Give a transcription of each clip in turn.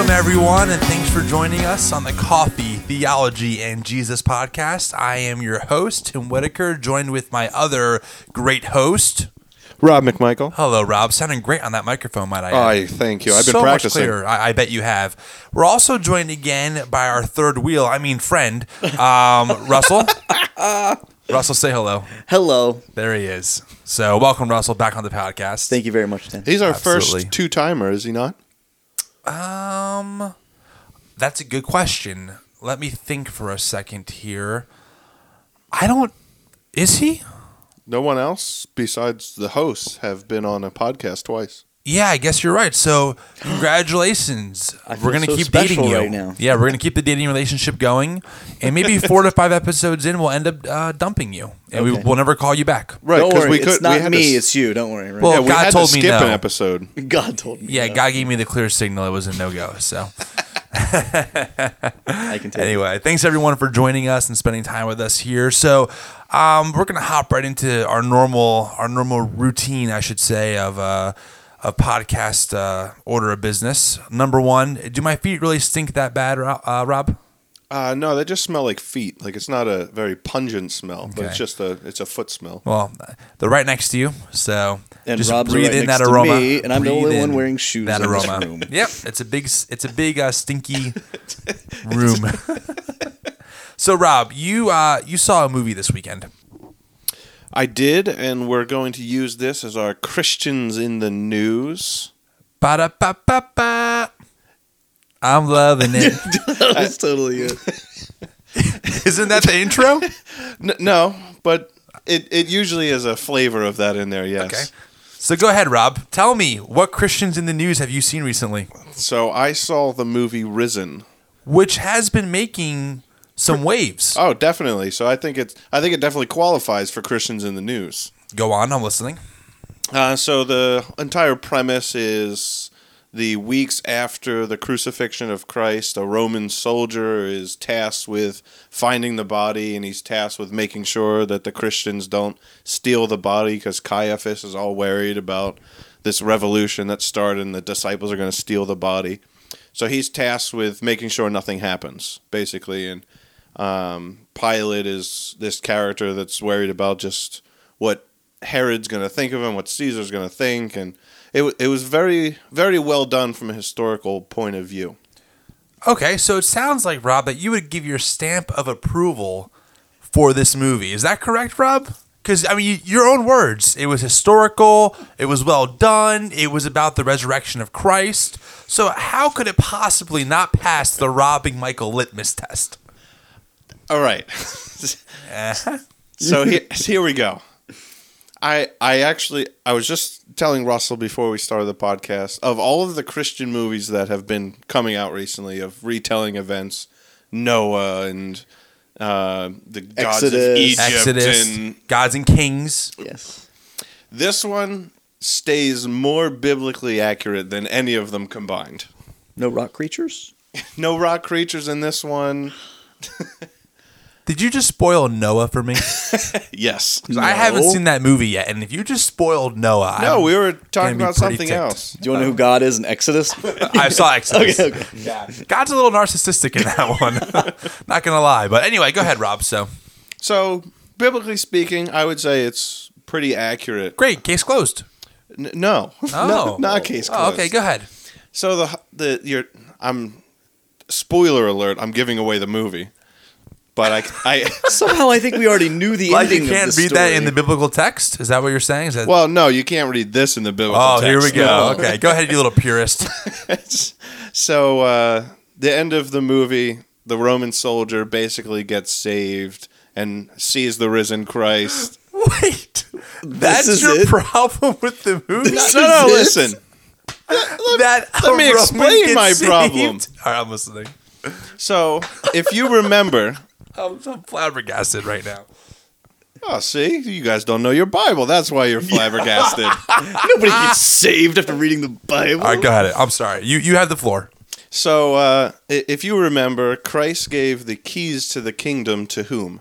Welcome, everyone, and thanks for joining us on the Coffee, Theology, and Jesus podcast. I am your host, Tim Whitaker, joined with my other great host. Rob McMichael. Hello, Rob. Sounding great on that microphone, might I add. I thank you. I've been so practicing. much clearer. I, I bet you have. We're also joined again by our third wheel, I mean friend, um, Russell. Russell, say hello. Hello. There he is. So, welcome, Russell, back on the podcast. Thank you very much, Dan. He's our Absolutely. first two timer, is he not? Um, that's a good question. Let me think for a second here. I don't. Is he? No one else besides the hosts have been on a podcast twice. Yeah, I guess you're right. So, congratulations. We're gonna so keep dating you right now. Yeah, we're gonna keep the dating relationship going, and maybe four to five episodes in, we'll end up uh, dumping you, and we Okay. will never call you back. Right, Don't worry, we it's not we me, To, it's you. Don't worry. Right? Well, yeah, we God had told to me skip no. an episode. God told me. Yeah, no. God gave me the clear signal. It was a no go. So. I can tell. Anyway, thanks everyone for joining us and spending time with us here. So, um, we're gonna hop right into our normal, our normal routine, I should say, of uh, of podcast uh, order of business. Number one, do my feet really stink that bad, uh, Rob? Uh, no, they just smell like feet. Like it's not a very pungent smell, but it's just a it's a foot smell. Well, they're right next to you, so And just Rob's breathe right in next that to aroma. me, and I'm the only one wearing shoes That in this aroma. room. Yep, it's a big, it's a big uh, stinky room. so, Rob, you uh, you saw a movie this weekend. I did, and we're going to use this as our Christians in the news. Ba da ba ba ba. I'm loving it. That's totally it. Isn't that the intro? N- no, but it it usually is a flavor of that in there. Yes. Okay. So go ahead, Rob. Tell me what Christians in the news have you seen recently, So I saw the movie Risen. which has been making some waves. Oh, definitely. So I think it's I think it definitely qualifies for Christians in the news. Go on, I'm listening. Uh, so the entire premise is the weeks after the crucifixion of Christ, a Roman soldier is tasked with finding the body, and he's tasked with making sure that the Christians don't steal the body because Caiaphas is all worried about this revolution that started, and the disciples are going to steal the body. So he's tasked with making sure nothing happens, basically, and um, Pilate is this character that's worried about just what Herod's going to think of him, what Caesar's going to think, and it it was very very well done from a historical point of view. Okay, so it sounds like Rob that you would give your stamp of approval for this movie. Is that correct, Rob? Because I mean, you, your own words. It was historical. It was well done. It was about the resurrection of Christ. So how could it possibly not pass the Rob McMichael litmus test? All right, Uh-huh. so here, here we go. I I actually I was just telling Russell before we started the podcast of all of the Christian movies that have been coming out recently of retelling events, Noah and uh, the gods of Exodus. Egypt Exodus, and gods and kings. Yes. This one stays more biblically accurate than any of them combined. No rock creatures? No rock creatures in this one. Did you just spoil Noah for me? Yes. I haven't seen that movie yet, and if you just spoiled Noah, No, I'm- we were talking about something ticked. else. Do you want to know who God is in Exodus? I saw Exodus. okay, okay. Yeah, God's a little narcissistic in that one. Not gonna lie, but anyway, go ahead, Rob. So So, biblically speaking, I would say it's pretty accurate. great, case closed. N- no. Oh, no, not case Oh, closed. okay, go ahead. So the the you're I'm spoiler alert. I'm giving away the movie, but I I Somehow I think we already knew the Like ending you can't of the read that in the biblical text. Is that what you're saying? Is that? well no you can't read this in the biblical. oh, here we go. no. Okay, go ahead, you little purist. so uh, the end of the movie, the Roman soldier basically gets saved and sees the risen Christ. Wait, that's is your it? problem with the movie? no, no, this? listen. that let me a Roman explain my saved? problem. All right, I'm listening. So if you remember, I'm so flabbergasted right now. oh, see, you guys don't know your Bible. That's why you're flabbergasted. Nobody gets saved after reading the Bible. I got it. I'm sorry. You you have the floor. so uh, i- if you remember, Christ gave the keys to the kingdom to whom?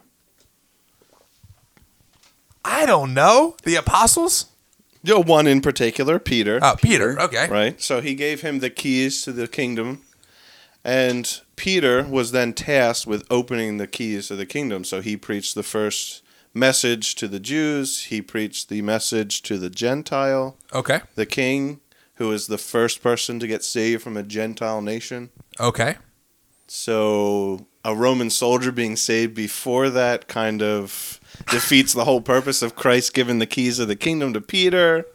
I don't know. The apostles? You know, one in particular, Peter. Oh, Peter. Okay. Right. So he gave him the keys to the kingdom, And Peter was then tasked with opening the keys of the kingdom. So he preached the first message to the Jews, he preached the message to the Gentile, Okay. the king, who is the first person to get saved from a Gentile nation. Okay. So a Roman soldier being saved before that kind of defeats the whole purpose of Christ giving the keys of the kingdom to Peter.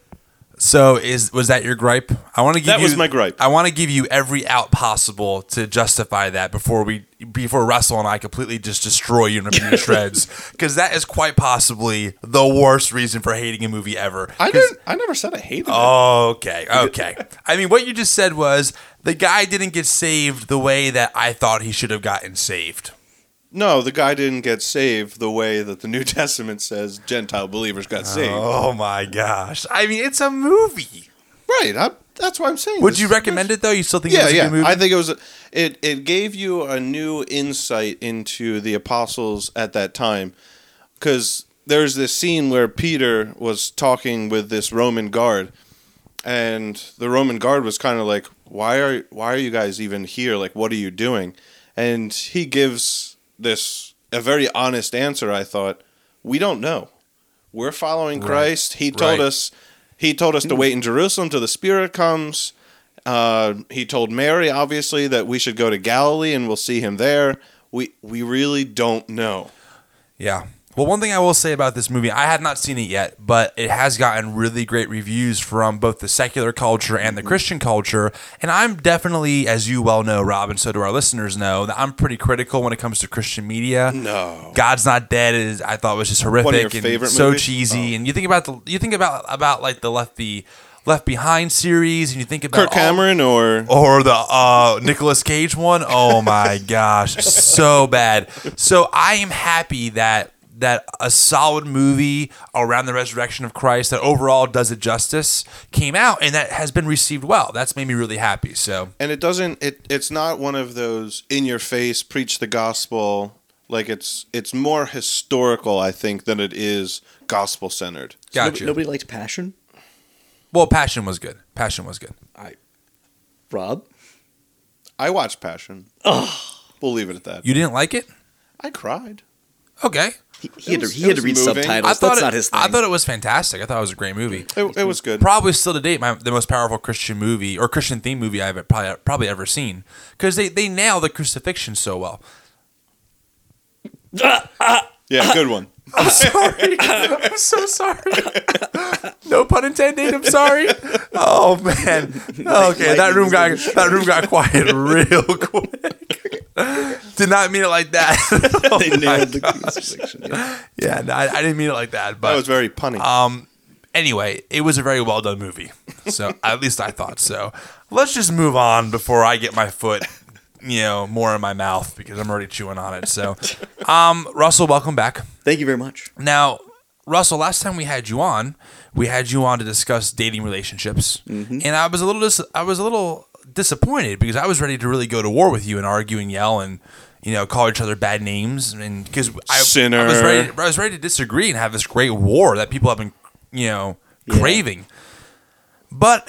So is was that your gripe? I want to give That you was my gripe. I want to give you every out possible to justify that before we before Russell and I completely just destroy you and rip you to shreds because that is quite possibly the worst reason for hating a movie ever. I 'Cause- didn't. I never said I hated it. Okay, okay. I mean, what you just said was the guy didn't get saved the way that I thought he should have gotten saved. No, the guy didn't get saved the way that the New Testament says Gentile believers got saved. Oh my gosh! I mean, it's a movie. Right. I, that's what I'm saying. Would This- you recommend it though? You still think Yeah, it's a yeah. good movie? I think it was. A, it it gave you a new insight into the apostles at that time, because there's this scene where Peter was talking with this Roman guard, and the Roman guard was kind of like, "Why are why are you guys even here? Like, what are you doing?" And he gives this a very honest answer. I thought, "We don't know. We're following Right. Christ. He told Right. us." He told us to wait in Jerusalem till the Spirit comes. Uh, he told Mary, obviously, that we should go to Galilee and we'll see him there. We we really don't know. Yeah. Well, one thing I will say about this movie, I had not seen it yet, but it has gotten really great reviews from both the secular culture and the Christian culture. And I'm definitely, as you well know, Rob, and so do our listeners know, that I'm pretty critical when it comes to Christian media. No. God's Not Dead is I thought was just horrific One of your and so movies? cheesy. And you think about the you think about about like the Left Be Left Behind series, and you think about Kirk all- Cameron or or the uh Nicolas Cage one. Oh my gosh, so bad. So I am happy that that a solid movie around the resurrection of Christ that overall does it justice came out and that has been received well. That's made me really happy. So and it doesn't it it's not one of those in your face preach the gospel like it's it's more historical I think than it is gospel centered. got nobody, you. nobody liked Passion. Well, Passion was good. Passion was good. I Rob. I watched Passion. We'll leave it at that. You didn't like it? I cried. Okay. He, he had to, was- he had to read moving. subtitles. I thought That's it, not his thing. I thought it was fantastic. I thought it was a great movie. It, it was good. Probably still to date my the most powerful Christian movie or Christian theme movie I've probably probably ever seen because they they nail the crucifixion so well. Yeah, good one. I'm sorry. I'm so sorry. no pun intended. I'm sorry. Oh man. Okay, that room got that room got quiet real quick. Did not mean it like that. Oh they nailed the gosh. crucifixion. yeah. Yeah, no, I, I didn't mean it like that. But That was very punny. um, anyway, it was a very well done movie. So at least I thought so. Let's just move on before I get my foot, you know, more in my mouth because I'm already chewing on it. So, um, Russell, welcome back. Thank you very much. Now, Russell, last time we had you on, we had you on to discuss dating relationships, and I was a little dis- I was a little disappointed because I was ready to really go to war with you and argue and yell and you know call each other bad names and because I, I was Sinner. ready I was ready to disagree and have this great war that people have been you know craving, but.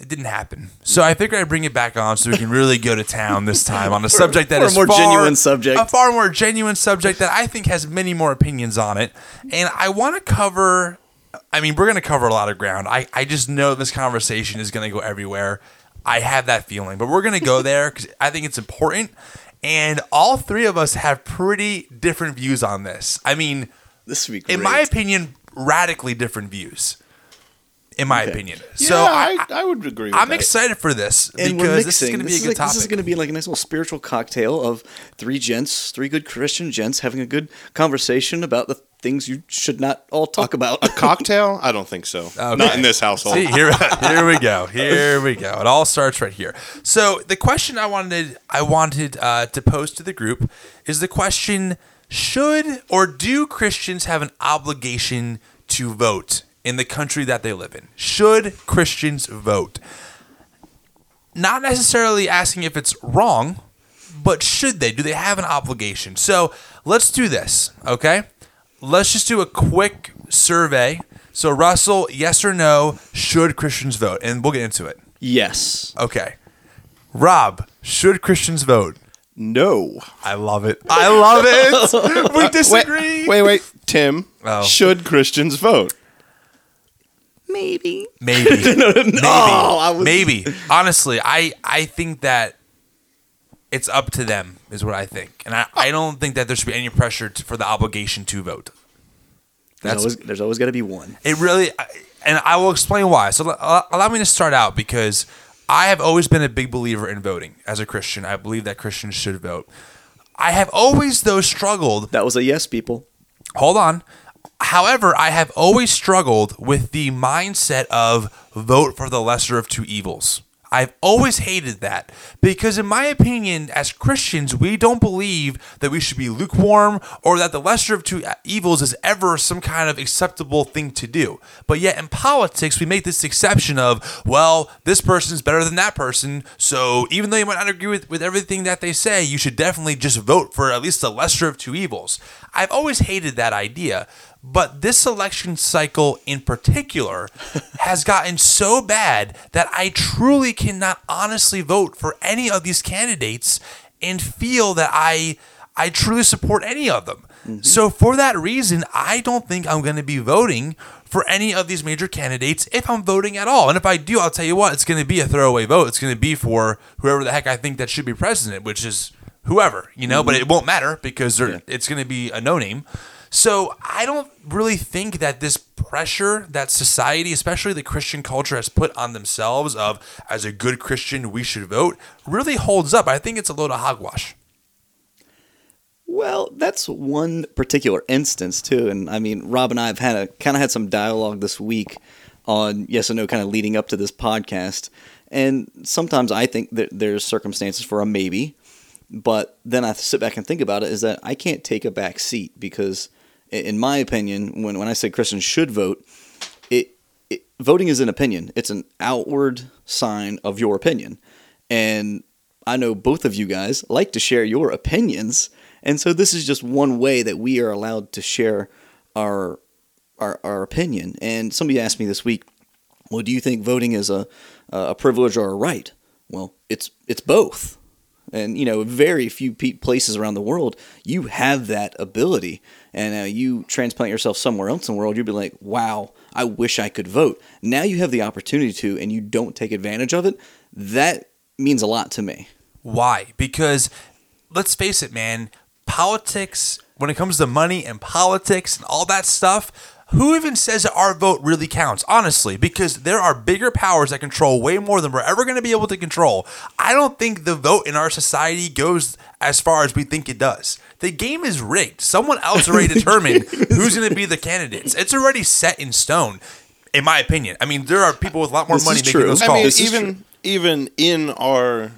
It didn't happen, so I figured I'd bring it back on so we can really go to town this time on a subject that for a is more far- genuine subject. a far more genuine subject that I think has many more opinions on it. And I want to cover, I mean, we're going to cover a lot of ground. I, I just know this conversation is going to go everywhere. I have that feeling, but we're going to go there because I think it's important. And all three of us have pretty different views on this. I mean, This would great. in my opinion, radically different views. In my Okay. opinion. yeah, so I, I, I would agree with that. I'm that. excited for this and we're because this is going to be a good like, topic. This is going to be like a nice little spiritual cocktail of three gents, three good Christian gents having a good conversation about the things you should not all talk about. A cocktail? I don't think so. Okay. Not in this household. See, here, here we go. Here we go. It all starts right here. So the question I wanted I wanted uh, to pose to the group is the question: Should or do Christians have an obligation to vote in the country that they live in? Should Christians vote? Not necessarily asking if it's wrong, but should they? Do they have an obligation? So let's do this, okay? Let's just do a quick survey. So, Russell, yes or no, should Christians vote? And we'll get into it. yes. Okay. Rob, should Christians vote? No. I love it. I love it. we disagree. Wait, wait. Tim, Oh. should Christians vote? Maybe. Maybe. Maybe. I was- Maybe. Honestly, I I think that it's up to them is what I think, and I, I don't think that there should be any pressure to, for the obligation to vote. There's That's always, there's always got to be one. it. Really, I- and I will explain why. So uh, allow me to start out because I have always been a big believer in voting as a Christian. I believe that Christians should vote. I have always though struggled That was a yes, people. hold on. However, I have always struggled with the mindset of vote for the lesser of two evils. I've always hated that because, in my opinion, as Christians, we don't believe that we should be lukewarm or that the lesser of two evils is ever some kind of acceptable thing to do. But yet, in politics, we make this exception of, well, this person's better than that person. So even though you might not agree with, with everything that they say, you should definitely just vote for at least the lesser of two evils. I've always hated that idea. But this election cycle in particular has gotten so bad that I truly cannot honestly vote for any of these candidates and feel that I I truly support any of them. Mm-hmm. So for that reason, I don't think I'm going to be voting for any of these major candidates if I'm voting at all. And if I do, I'll tell you what, it's going to be a throwaway vote. It's going to be for whoever the heck I think that should be president, which is whoever, you know, mm-hmm. but it won't matter because they're, it's going to be a no name. So I don't really think that this pressure that society, especially the Christian culture, has put on themselves of as a good Christian we should vote really holds up. I think it's a load of hogwash. Well, that's one particular instance too, and I mean, Rob and I have had a kind of had some dialogue this week on yes and no, kind of leading up to this podcast. And sometimes I think that there's circumstances for a maybe, but then I sit back and think about it is that I can't take a back seat because, in my opinion, when when I say Christians should vote, it, it voting is an opinion. It's an outward sign of your opinion, and I know both of you guys like to share your opinions, and so this is just one way that we are allowed to share our our, our opinion. And somebody asked me this week, "Well, do you think voting is a a privilege or a right?" Well, it's it's both. And you know, very few pe- places around the world you have that ability. And uh, you transplant yourself somewhere else in the world, you'd be like, "Wow, I wish I could vote." Now you have the opportunity to, and you don't take advantage of it. That means a lot to me. Why? Because let's face it, man, politics, when it comes to money and politics and all that stuff, who even says that our vote really counts? Honestly, because there are bigger powers that control way more than we're ever going to be able to control. I don't think the vote in our society goes as far as we think it does. The game is rigged. Someone else already determined who's going to be the candidates. It's already set in stone, in my opinion. I mean, there are people with a lot more This money is making true. those I I calls. mean, This is even even in our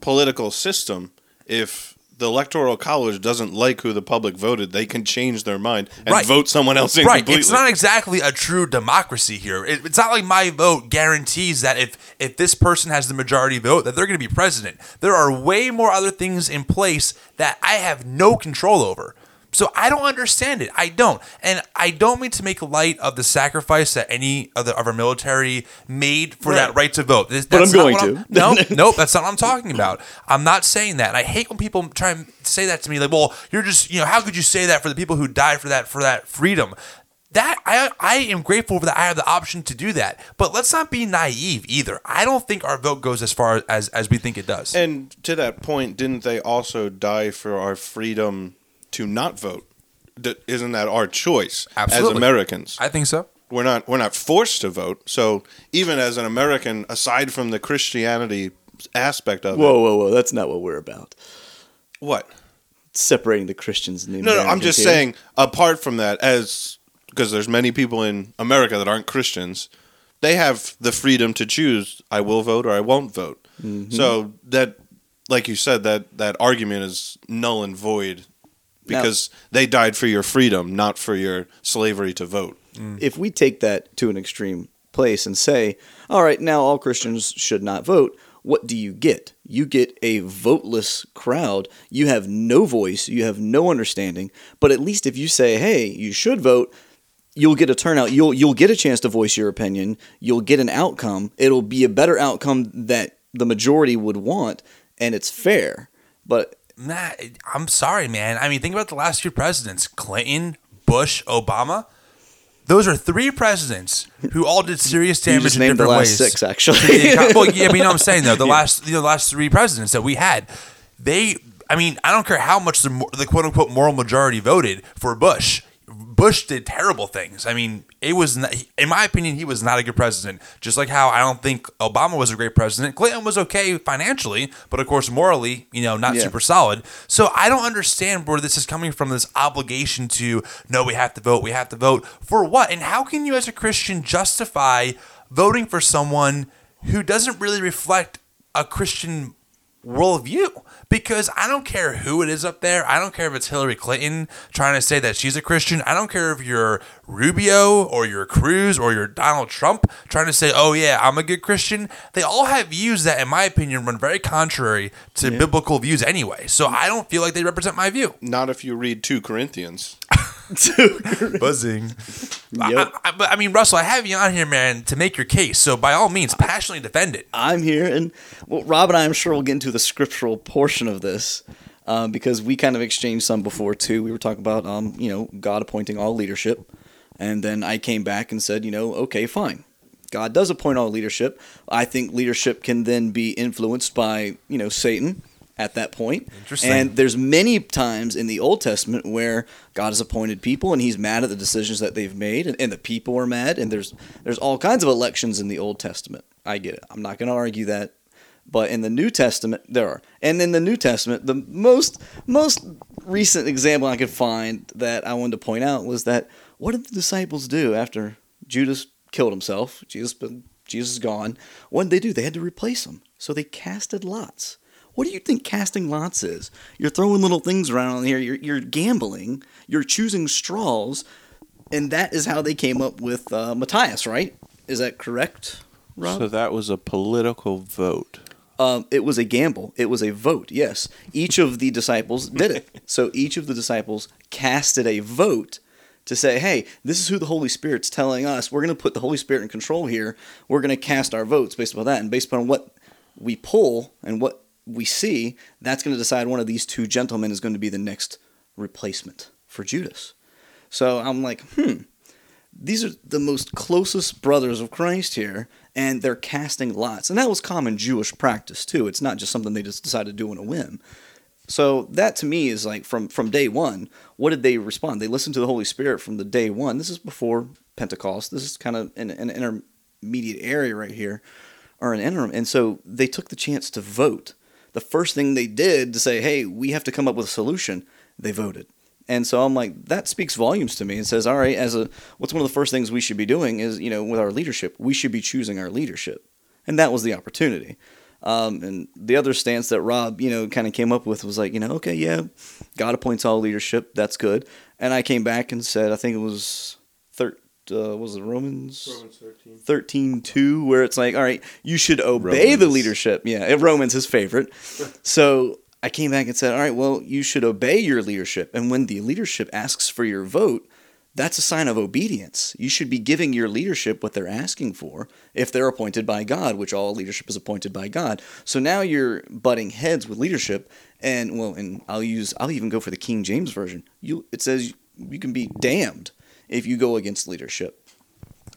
political system, if the electoral college doesn't like who the public voted, they can change their mind and Right. vote someone else in right. Completely. it's not exactly a true democracy here. It, it's not like my vote guarantees that if if this person has the majority vote that they're going to be president. There are way more other things in place that i have no control over so i don't understand it i don't and i don't mean to make light of the sacrifice that any of, the, of our military made for that right to vote This- But that's I'm not going what to. no nope that's not what i'm talking about i'm not saying that and i hate when people try and say that to me like well you're just you know how could you say that for the people who died for that for that freedom that I I am grateful that I have the option to do that. But let's not be naive either. I don't think our vote goes as far as as we think it does. And to that point, didn't they also die for our freedom to not vote? D- Isn't that our choice as Americans? I think so. we're not we're not forced to vote. So even as an American, aside from the Christianity aspect of Whoa, it, whoa, whoa! Whoa, that's not what we're about. what? Separating the Christians and the No, no, I'm just here. saying. Apart from that, as because there's many people in America that aren't Christians, they have the freedom to choose. I will vote or I won't vote. Mm-hmm. So that, like you said, that that argument is null and void Now- because they died for your freedom, not for your slavery to vote. Mm. if we take that to an extreme place and say, all right, now all Christians should not vote, what do you get? You get a voteless crowd. You have no voice, you have no understanding. But at least if you say, hey, you should vote, you'll get a turnout. You'll you'll get a chance to voice your opinion. You'll get an outcome. It'll be a better outcome that the majority would want, and it's fair. But Nah, I'm sorry, man. I mean, think about the last few presidents: Clinton, Bush, Obama. Those are three presidents who all did serious you damage just in named the different last ways. six, actually. Well, yeah, mean, you know what I'm saying though. The last, you know, the last three presidents that we had, they, I mean, I don't care how much the, the quote unquote moral majority voted for Bush. Bush did terrible things. I mean, it was, not, in my opinion, he was not a good president. Just like how I don't think Obama was a great president. Clinton was okay financially, but of course, morally, you know, not Yeah. super solid. So I don't understand where this is coming from. This obligation to no, we have to vote. We have to vote for what? And how can you, as a Christian, justify voting for someone who doesn't really reflect a Christian worldview? Because I don't care who it is up there. I don't care if it's Hillary Clinton trying to say that she's a Christian. I don't care if you're Rubio or you're Cruz or you're Donald Trump trying to say, oh, yeah, I'm a good Christian. They all have views that, in my opinion, run very contrary to biblical views anyway. So mm. I don't feel like they represent my view. Not if you read 2 Corinthians. Buzzing. Yep. I, I, but I mean, Russell, I have you on here, man, to make your case. So by all means, passionately defend it. I'm here, and well, Rob and I, I'm sure, we'll get into the scriptural portion of this um, because we kind of exchanged some before too. We were talking about, um, you know, God appointing all leadership, and then I came back and said, you know, okay, fine, God does appoint all leadership. I think leadership can then be influenced by, you know, Satan at that point. Interesting. And there's many times in the Old Testament where God has appointed people and he's mad at the decisions that they've made and, and the people are mad and there's there's all kinds of elections in the Old Testament. I get it. I'm not going to argue that. But in the New Testament there are. And in the New Testament the most most recent example I could find that I wanted to point out was that what did the disciples do after Judas killed himself? Jesus Jesus is gone. What did they do? They had to replace him. So they casted lots. What do you think casting lots is? You're throwing little things around on here. You're, you're gambling. You're choosing straws, and that is how they came up with uh, Matthias, right? Is that correct, Rob? So that was a political vote. Um, it was a gamble. It was a vote. Yes, each of the disciples did it. So each of the disciples casted a vote to say, "Hey, this is who the Holy Spirit's telling us. We're going to put the Holy Spirit in control here. We're going to cast our votes based upon that, and based upon what we pull and what we see, that's going to decide one of these two gentlemen is going to be the next replacement for Judas." So I'm like, hmm, these are the most closest brothers of Christ here, and they're casting lots. And that was common Jewish practice too. It's not just something they just decided to do on a whim. So that to me is like from from day one, what did they respond? They listened to the Holy Spirit from the day one. This is before Pentecost. This is kind of an, an intermediate area right here, or an interim. And so they took the chance to vote. The first thing they did to say, "Hey, we have to come up with a solution," they voted. And so I'm like, that speaks volumes to me. and says, all right, as a what's one of the first things we should be doing is, you know, with our leadership, we should be choosing our leadership, and that was the opportunity. Um, and the other stance that Rob, you know, kind of came up with was like, you know, okay, yeah, God appoints all leadership, that's good. And I came back and said, I think it was uh, was it Romans? Romans 13. 13 2 where it's like all right you should obey the leadership. Yeah romans his favorite. So i came back and said all right well you should obey your leadership. And when the leadership asks for your vote that's a sign of obedience. You should be giving your leadership what they're asking for if they're appointed by god which all leadership is appointed by god. So now you're butting heads with leadership and well and i'll use i'll even go for the king james version. You it says you can be damned if you go against leadership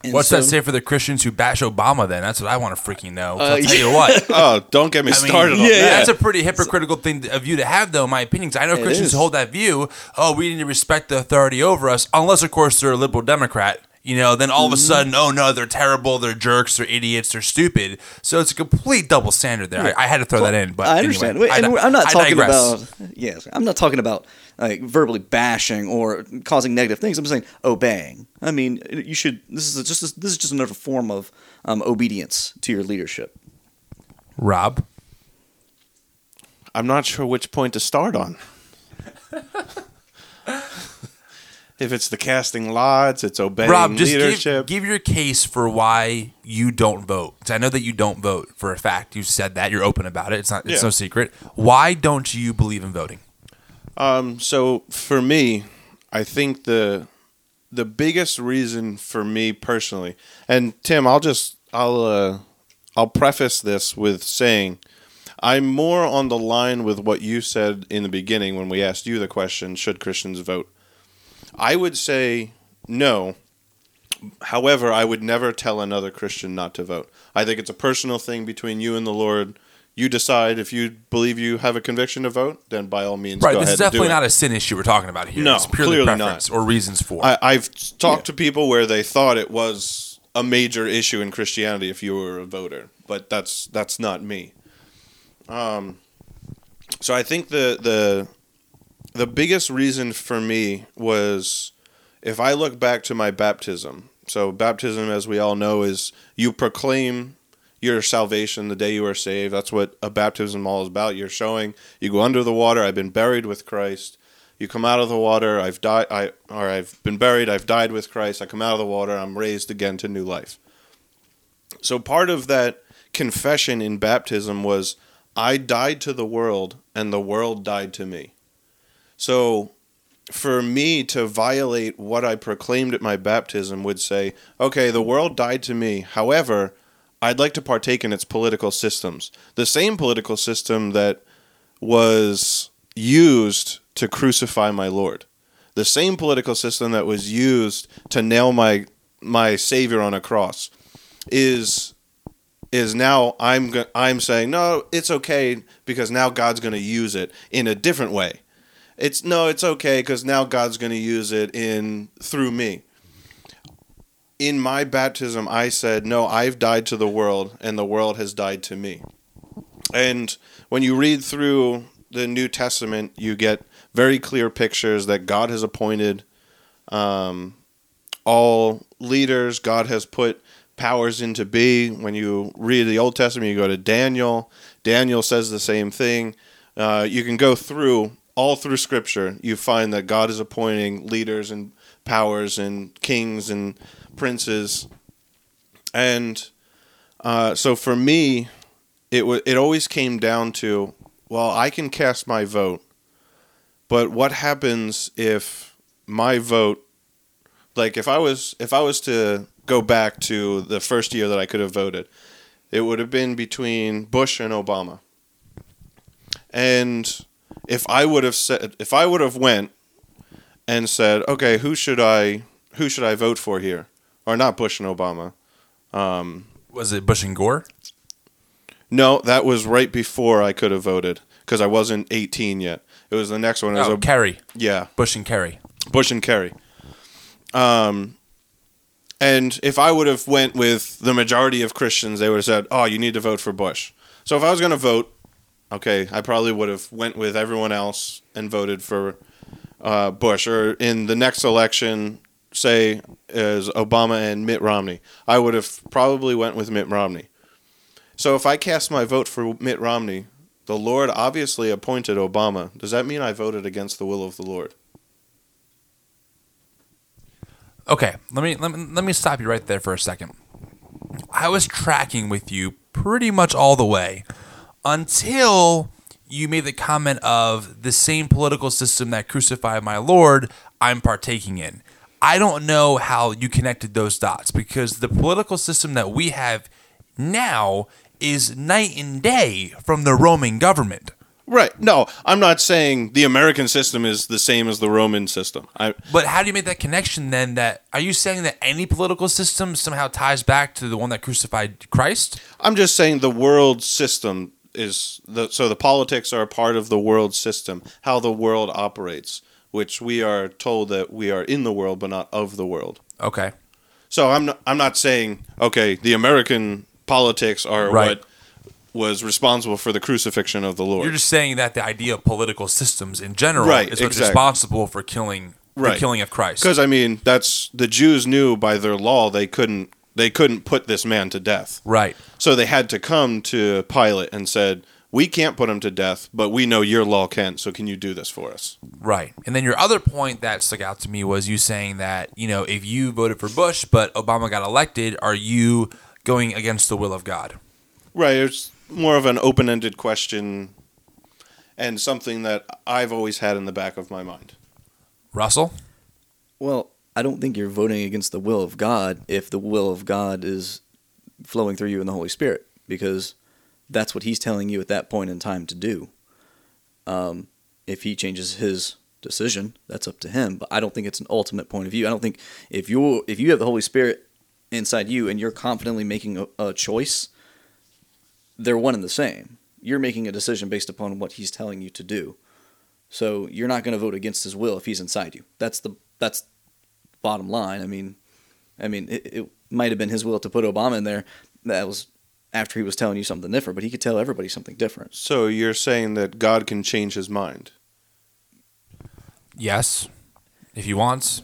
And What's that say for the Christians who bash Obama? Then that's what I want to freaking know. Uh, I'll tell you what. Oh, don't get me I mean, started on yeah, that. That's a pretty hypocritical thing of you to have, though, in my opinion. I know It Christians is. hold that view. Oh, we need to respect the authority over us, unless, of course, they're a liberal Democrat. You know, then all of a Mm-hmm. sudden, oh no, they're terrible, they're jerks, they're idiots, they're stupid. So it's a complete double standard there. I, I had to throw that in, but I understand. Anyway, Wait, I, I'm not I talking digress. about yes. I'm not talking about like verbally bashing or causing negative things. I'm saying obeying. I mean, you should. This is just this is just another form of um, obedience to your leadership. Rob. I'm not sure which point to start on. if it's the casting lots, it's obeying leadership Rob, just give, leadership. give your case for why you don't vote. I know that you don't vote for a fact. You said that. You're open about it. It's not. It's Yeah. no secret. Why don't you believe in voting? Um, so for me, I think the the biggest reason for me personally, and Tim, I'll just I'll uh, I'll preface this with saying I'm more on the line with what you said in the beginning when we asked you the question should Christians vote? I would say no. However, I would never tell another Christian not to vote. I think it's a personal thing between you and the Lord. You decide if you believe you have a conviction to vote, then by all means, Right. go This ahead is definitely and do it. not a sin issue we're talking about here. No, it's purely clearly preference or reasons for. I, I've talked to people where they thought it was a major issue in Christianity if you were a voter, but that's that's not me. Um, so I think the the the biggest reason for me was if I look back to my baptism. So baptism, as we all know, is you proclaim your salvation the day you are saved. That's what a baptism all is about. You're showing you go under the water. I've been buried with Christ you come out of the water i've died i or i've been buried i've died with christ i come out of the water i'm raised again to new life so part of that confession in baptism was i died to the world and the world died to me so for me to violate what i proclaimed at my baptism would say okay the world died to me however i'd like to partake in its political systems the same political system that was used to crucify my Lord. The same political system that was used to nail my my Savior on a cross is is now I'm I'm saying no, it's okay because now God's going to use it in a different way. It's no, it's okay because now God's going to use it in through me. In my baptism, I said, no, I've died to the world, and the world has died to me. And when you read through the New Testament, you get very clear pictures that God has appointed um, all leaders. God has put powers into being. When you read the Old Testament, you go to Daniel. Daniel says the same thing. Uh, you can go through all through Scripture. You find that God is appointing leaders and powers and kings and princes. And uh, so for me, it wa it always came down to well, I can cast my vote, but what happens if my vote like if I was if I was to go back to the first year that I could have voted, it would have been between Bush and Obama. And if I would have said if I would have went and said, "Okay, who should I who should I vote for here?" Or not Bush and Obama. Um, Was it Bush and Gore? no, that was right before I could have voted because I wasn't 18 yet. It was the next one. It was Oh, a, Kerry. yeah, Bush and Kerry. Bush and Kerry. Um, and if I would have went with the majority of Christians, they would have said, "Oh, you need to vote for Bush." So if I was going to vote, okay, I probably would have went with everyone else and voted for uh, Bush. Or in the next election, say as Obama and Mitt Romney, I would have probably went with Mitt Romney. So if I cast my vote for Mitt Romney, the Lord obviously appointed Obama. Does that mean I voted against the will of the Lord? Okay, let me let me let me stop you right there for a second. I was tracking with you pretty much all the way until you made the comment of the same political system that crucified my Lord, I'm partaking in. I don't know how you connected those dots because the political system that we have now is night and day from the Roman government. Right. No, I'm not saying the American system is the same as the Roman system. I But how do you make that connection then? That are you saying that any political system somehow ties back to the one that crucified Christ? I'm just saying the world system is the so the politics are a part of the world system, how the world operates, which we are told that we are in the world but not of the world. Okay. So I'm not, I'm not saying okay, the American politics are Right. what was responsible for the crucifixion of the Lord. You're just saying that the idea of political systems in general Right, is what's exactly. responsible for killing the Right. killing of Christ. Because I mean, that's the Jews knew by their law they couldn't they couldn't put this man to death. Right. So they had to come to Pilate and said, "We can't put him to death, but we know your law can. So can you do this for us?" Right. And then your other point that stuck out to me was you saying that, you know, if you voted for Bush but Obama got elected, are you going against the will of God? Right. It's more of an open-ended question, and something that I've always had in the back of my mind. Russell? Well, I don't think you're voting against the will of God if the will of God is flowing through you in the Holy Spirit. because that's what he's telling you at that point in time to do. Um, if he changes his decision, that's up to him. But I don't think it's an ultimate point of view. I don't think if you if you have the Holy Spirit inside you and you're confidently making a, a choice, they're one and the same. You're making a decision based upon what he's telling you to do. So you're not going to vote against his will if he's inside you. That's the that's bottom line. I mean, I mean, it, it might have been his will to put Obama in there. That was after he was telling you something different, but he could tell everybody something different. So you're saying that God can change his mind? Yes, if he wants.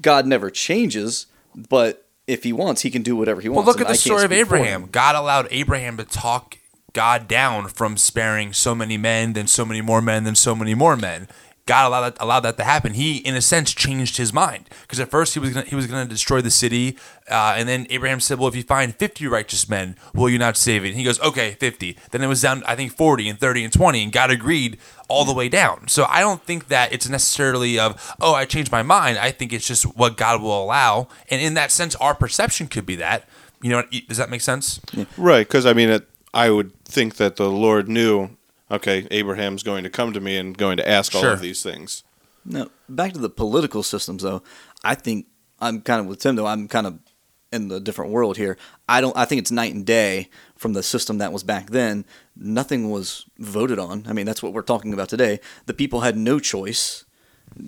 God never changes, but if he wants, he can do whatever he wants. Well, wants. look at the I story of Abraham. God allowed Abraham to talk God down from sparing so many men, then so many more men, then so many more men. God allowed that, allowed that to happen. He, in a sense, changed his mind because at first he was gonna, he was going to destroy the city, uh, and then Abraham said, "Well, if you find fifty righteous men, will you not save it?" And he goes, "Okay, 50. Then it was down, I think, forty and thirty and twenty, and God agreed all the way down. So I don't think that it's necessarily of, "Oh, I changed my mind." I think it's just what God will allow, and in that sense, our perception could be that. You know, does that make sense? Right, because I mean, it, I would think that the Lord knew. Okay, Abraham's going to come to me and going to ask all Sure. of these things. No, back to the political systems though. I think I'm kind of with Tim though. I'm kind of in the different world here. I don't. I think it's night and day from the system that was back then. Nothing was voted on. I mean, that's what we're talking about today. The people had no choice.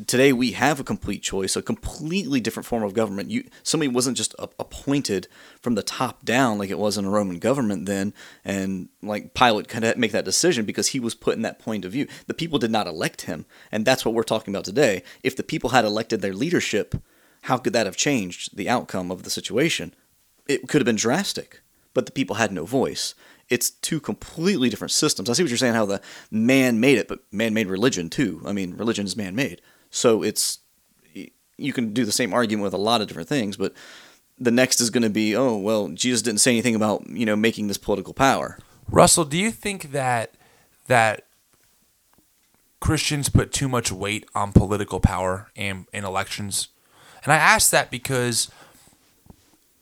Today we have a complete choice, a completely different form of government. You somebody wasn't just appointed from the top down like it was in a Roman government then, and like Pilate could make that decision because he was put in that point of view. The people did not elect him, and that's what we're talking about today. If the people had elected their leadership, how could that have changed the outcome of the situation? It could have been drastic, but the people had no voice. It's two completely different systems. I see what you're saying, how the man made it, but man made religion too. I mean, religion is man made. So it's, you can do the same argument with a lot of different things, but the next is going to be, oh, well, Jesus didn't say anything about, you know, making this political power. Russell, do you think that that Christians put too much weight on political power and in elections? And I ask that because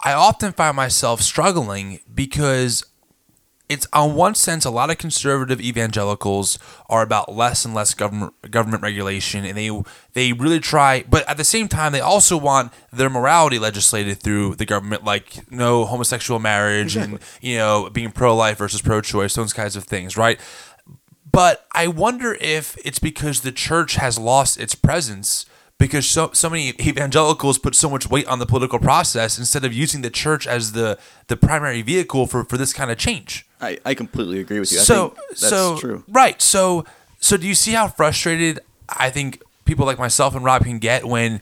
I often find myself struggling because it's on one sense a lot of conservative evangelicals are about less and less government government regulation and they they really try but at the same time they also want their morality legislated through the government like no homosexual marriage and you know being pro-life versus pro-choice those kinds of things right? But I wonder if it's because the church has lost its presence because so so many evangelicals put so much weight on the political process instead of using the church as the the primary vehicle for for this kind of change I, I completely agree with you. I so think that's so true. right so so do you see how frustrated i think people like myself and rob can get when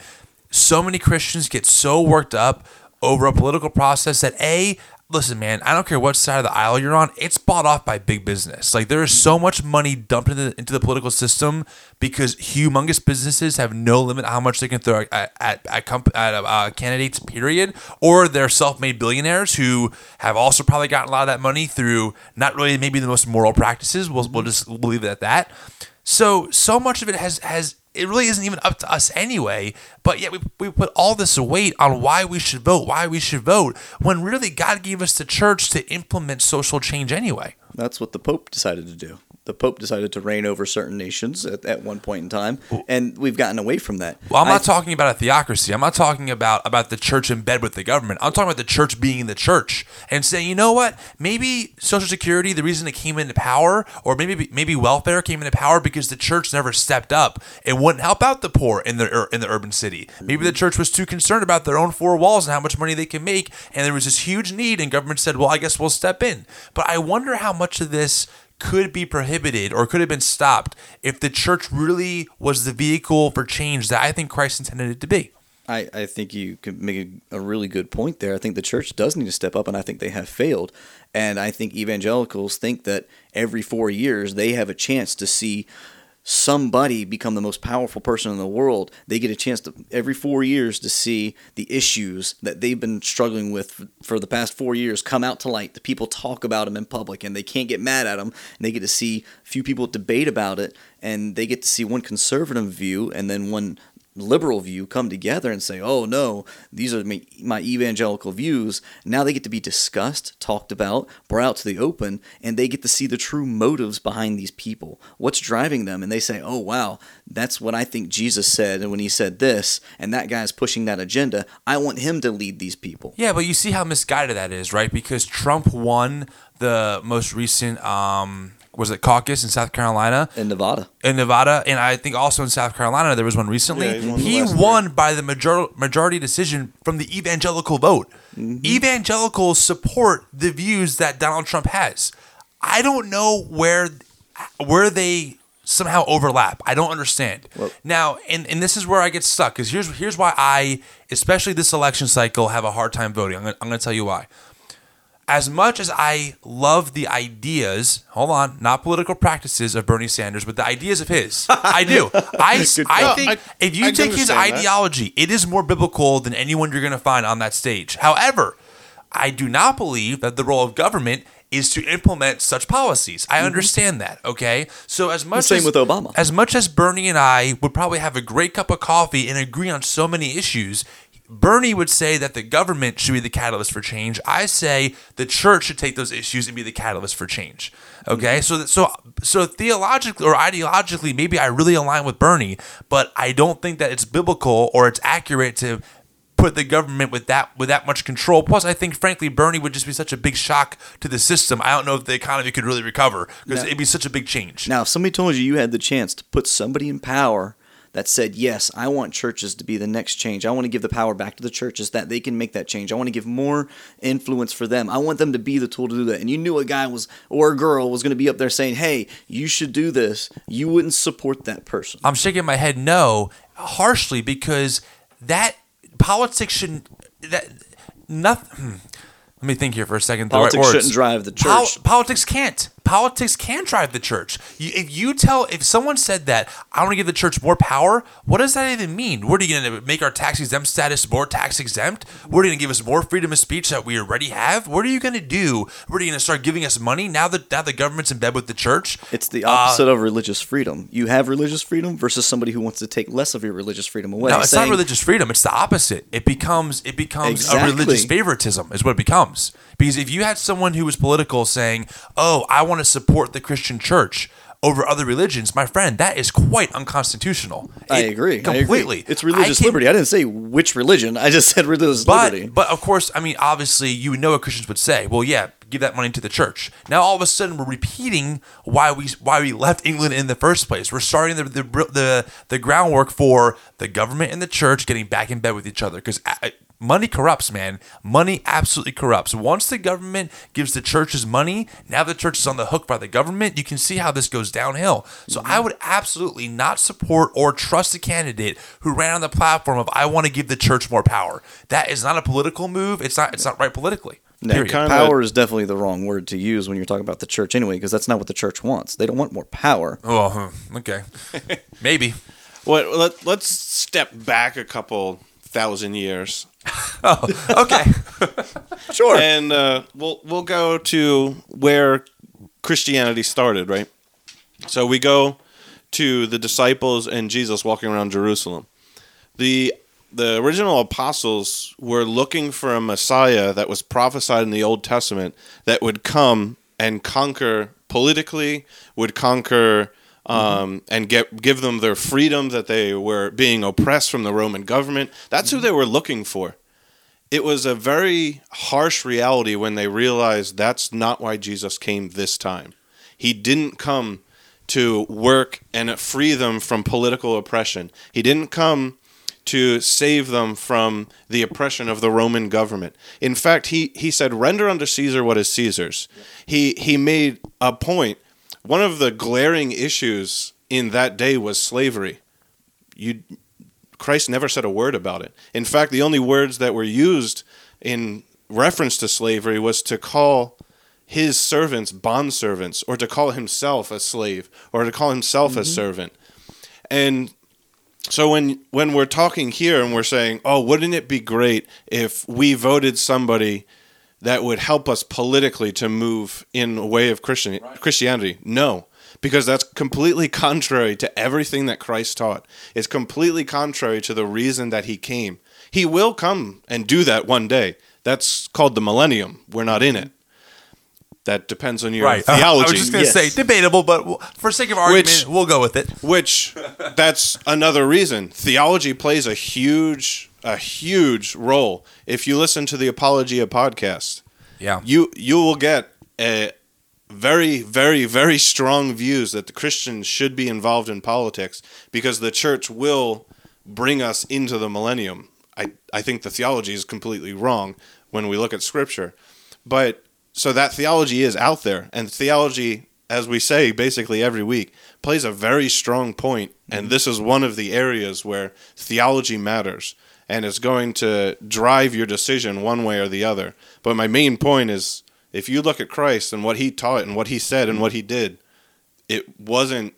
so many christians get so worked up over a political process that a listen man i don't care what side of the aisle you're on it's bought off by big business. Like there is so much money dumped into the, into the political system because humongous businesses have no limit how much they can throw at at, at, comp- at uh, candidates period or they're self-made billionaires who have also probably gotten a lot of that money through not really maybe the most moral practices. We'll, we'll just we'll leave it at that. So so much of it has has it really isn't even up to us anyway. But yet we, we put all this weight on why we should vote, why we should vote, when really God gave us the church to implement social change anyway. That's what the Pope decided to do. The Pope decided to reign over certain nations at, at one point in time, and we've gotten away from that. Well, I'm not I- talking about a theocracy. I'm not talking about about the church in bed with the government. I'm talking about the church being the church and saying, you know what? Maybe Social Security, the reason it came into power, or maybe maybe welfare came into power because the church never stepped up and wouldn't help out the poor in the er, in the urban city. Maybe the church was too concerned about their own four walls and how much money they can make, and there was this huge need, and government said, well, I guess we'll step in. But I wonder how much of this could be prohibited or could have been stopped if the church really was the vehicle for change that I think Christ intended it to be. I, I think you could make a, a really good point there. I think the church does need to step up, and I think they have failed. And I think evangelicals think that every four years they have a chance to see somebody become the most powerful person in the world. They get a chance to every four years to see the issues that they've been struggling with for, for the past four years come out to light. The people talk about them in public, and they can't get mad at them. And they get to see a few people debate about it, and they get to see one conservative view and then one liberal view come together and say, "Oh no, these are my, evangelical views." Now they get to be discussed, talked about, brought out to the open, and they get to see the true motives behind these people. What's driving them? And they say, "Oh wow, that's what I think Jesus said." And when he said this, and that guy's pushing that agenda, I want him to lead these people. Yeah, but you see how misguided that is, right? Because Trump won the most recent um was it caucus in South Carolina In Nevada, in Nevada, and I think also in South Carolina there was one recently. Yeah, he won he last won by the major- majority decision from the evangelical vote. Mm-hmm. Evangelicals support the views that Donald Trump has. I don't know where where they somehow overlap. I don't understand. Well- now, and, and this is where I get stuck because here's here's why I, especially this election cycle, have a hard time voting. I'm gonna, I'm gonna tell you why as much as I love the ideas, hold on, not political practices of Bernie Sanders, but the ideas of his, I do. I, I think I- if you I take his understand that. ideology, it is more biblical than anyone you're going to find on that stage. However, I do not believe that the role of government is to implement such policies. I mm-hmm. understand that, okay? So as much same as, with Obama. As much as Bernie and I would probably have a great cup of coffee and agree on so many issues, Bernie would say that the government should be the catalyst for change. I say the church should take those issues and be the catalyst for change. Okay, mm-hmm. so that, so so theologically or ideologically, maybe I really align with Bernie, but I don't think that it's biblical or it's accurate to put the government with that with that much control. Plus, I think frankly, Bernie would just be such a big shock to the system. I don't know if the economy could really recover because it'd be such a big change. Now, if somebody told you you had the chance to put somebody in power that said, Yes, I want churches to be the next change. I want to give the power back to the churches that they can make that change. I want to give more influence for them. I want them to be the tool to do that. And you knew a guy was or a girl was going to be up there saying, Hey, you should do this. You wouldn't support that person. I'm shaking my head no harshly because that politics shouldn't that nothing. Hmm. Let me think here for a second. Politics right shouldn't drive the Pol- church. politics can't. Politics can drive the church. If you tell, if someone said that, I want to give the church more power, what does that even mean? What are you going to make our tax exempt status more tax exempt? What are you going to give us more freedom of speech that we already have? What are you going to do? What are you going to start giving us money now that now the government's in bed with the church? It's the Uh, opposite of religious freedom. You have religious freedom versus somebody who wants to take less of your religious freedom away. No, it's saying, not religious freedom. It's the opposite. It becomes it becomes Exactly. a religious favoritism is what it becomes. Because if you had someone who was political saying, "Oh, I want to support the Christian church over other religions," my friend, that is quite unconstitutional. I It- agree. I agree. completely. It's religious I can- liberty. I didn't say which religion. I just said religious But liberty. but of course, I mean, obviously, you would know what Christians would say. Well, yeah, give that money to the church. Now all of a sudden, we're repeating why we why we left England in the first place. We're starting the the the, the groundwork for the government and the church getting back in bed with each other because. Uh, Money corrupts, man. Money absolutely corrupts. Once the government gives the churches money, now the church is on the hook by the government. You can see how this goes downhill. So I would absolutely not support or trust a candidate who ran on the platform of I want to give the church more power. That is not a political move. It's not. It's not right politically. No, Period. kind- power is definitely the wrong word to use when you're talking about the church anyway, because that's not what the church wants. They don't want more power. oh, okay. Maybe. What? Let, let's step back a couple thousand years, Oh, okay. Sure. and uh, we'll we'll go to where Christianity started, right? So we go to the disciples and Jesus walking around Jerusalem. The the original apostles were looking for a Messiah that was prophesied in the Old Testament that would come and conquer politically, would conquer um, and get give them their freedom that they were being oppressed from the Roman government. That's who they were looking for. It was a very harsh reality when they realized that's not why Jesus came this time. He didn't come to work and free them from political oppression. He didn't come to save them from the oppression of the Roman government. In fact, he, he said, render unto Caesar what is Caesar's. He, he made a point. One of the glaring issues in that day was slavery. You, Christ never said a word about it. In fact, the only words that were used in reference to slavery was to call his servants bondservants or to call himself a slave or to call himself a mm-hmm. servant. And so when when we're talking here and we're saying, "Oh, wouldn't it be great if we voted somebody that would help us politically to move in a way of Christian Christianity?" No, because that's completely contrary to everything that Christ taught. It's completely contrary to the reason that he came. He will come and do that one day. That's called the millennium. We're not in it. That depends on your Right. theology. I was just going to Yes. say debatable, but for sake of argument, Which- we'll go with it. which that's another reason theology plays a huge a huge role. If you listen to the apologia podcast Yeah. you you will get a very very very strong views that the christians should be involved in politics because the church will bring us into the millennium. I i think the theology is completely wrong when we look at scripture. But so that theology is out there and theology as we say basically every week plays a very strong point and mm-hmm. this is one of the areas where theology matters and it's going to drive your decision one way or the other. But my main point is if you look at Christ and what he taught and what he said and what he did it wasn't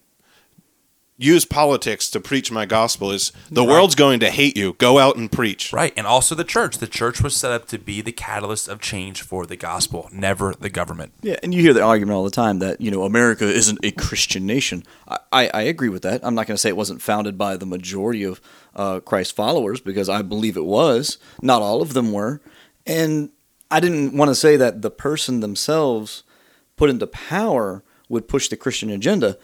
use politics to preach my gospel is the world's going to hate you go out and preach Right. And also the church. The church was set up to be the catalyst of change for the gospel, never the government. Yeah, and you hear the argument all the time that you know America isn't a Christian nation. I, I, I agree with that. I'm not going to say it wasn't founded by the majority of uh, Christ followers because I believe it was. Not all of them were, and I didn't want to say that the person themselves put into power would push the Christian agenda,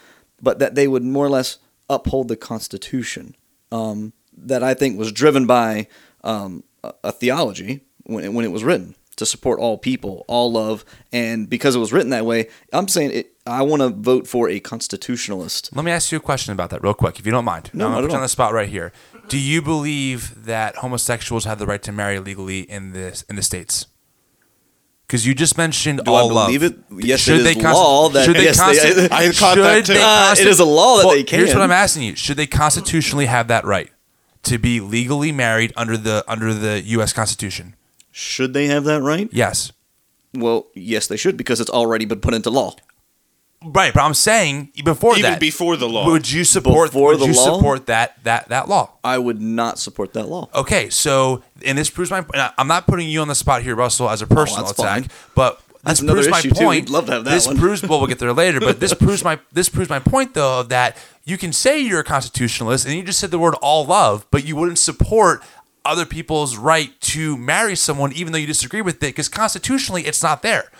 but that they would more or less uphold the Constitution. Um, that I think was driven by um, a, a theology when it, when it was written to support all people, all love, and because it was written that way, I'm saying it. I want to vote for a constitutionalist. Let me ask you a question about that real quick, if you don't mind. No, I'm not gonna at put you on the spot right here. Do you believe that homosexuals have the right to marry legally in this in the states? Because you just mentioned Do I all love. believe it? Yes, Should it they is consti- law that should they yes, consti- they, I caught that should too. they Uh, it is a law that Well, they can. Here's what I'm asking you: Should they constitutionally have that right to be legally married under the under the U.S. Constitution? Should they have that right? Yes. Well, yes, they should because it's already been put into law. Right, but I'm saying before that. even that, before the law would you support Before would the you law? support that that that law? I would not support that law. Okay, so and this proves my. and I- I'm not putting you on the spot here, Russell, as a oh, personal Oh, that's attack, fine. but That's this another proves my issue, too. point. Love to have that this one. proves. Well, we'll get there later, but this proves my this proves my point though that you can say you're a constitutionalist and you just said the word all love, but you wouldn't support other people's right to marry someone even though you disagree with it because constitutionally it's not there.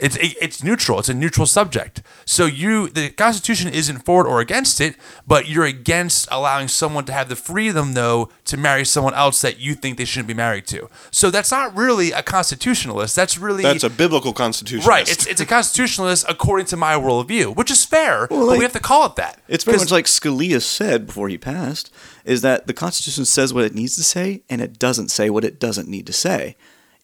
It's it, it's neutral. It's a neutral subject. So you the Constitution isn't for it or against it, but you're against allowing someone to have the freedom though to marry someone else that you think they shouldn't be married to. So that's not really a constitutionalist. That's really that's a biblical constitution right. It's it's a constitutionalist according to my worldview, which is fair, but like- we have to call it that. It's very much like Scalia said before he passed, is that the Constitution says what it needs to say, and it doesn't say what it doesn't need to say.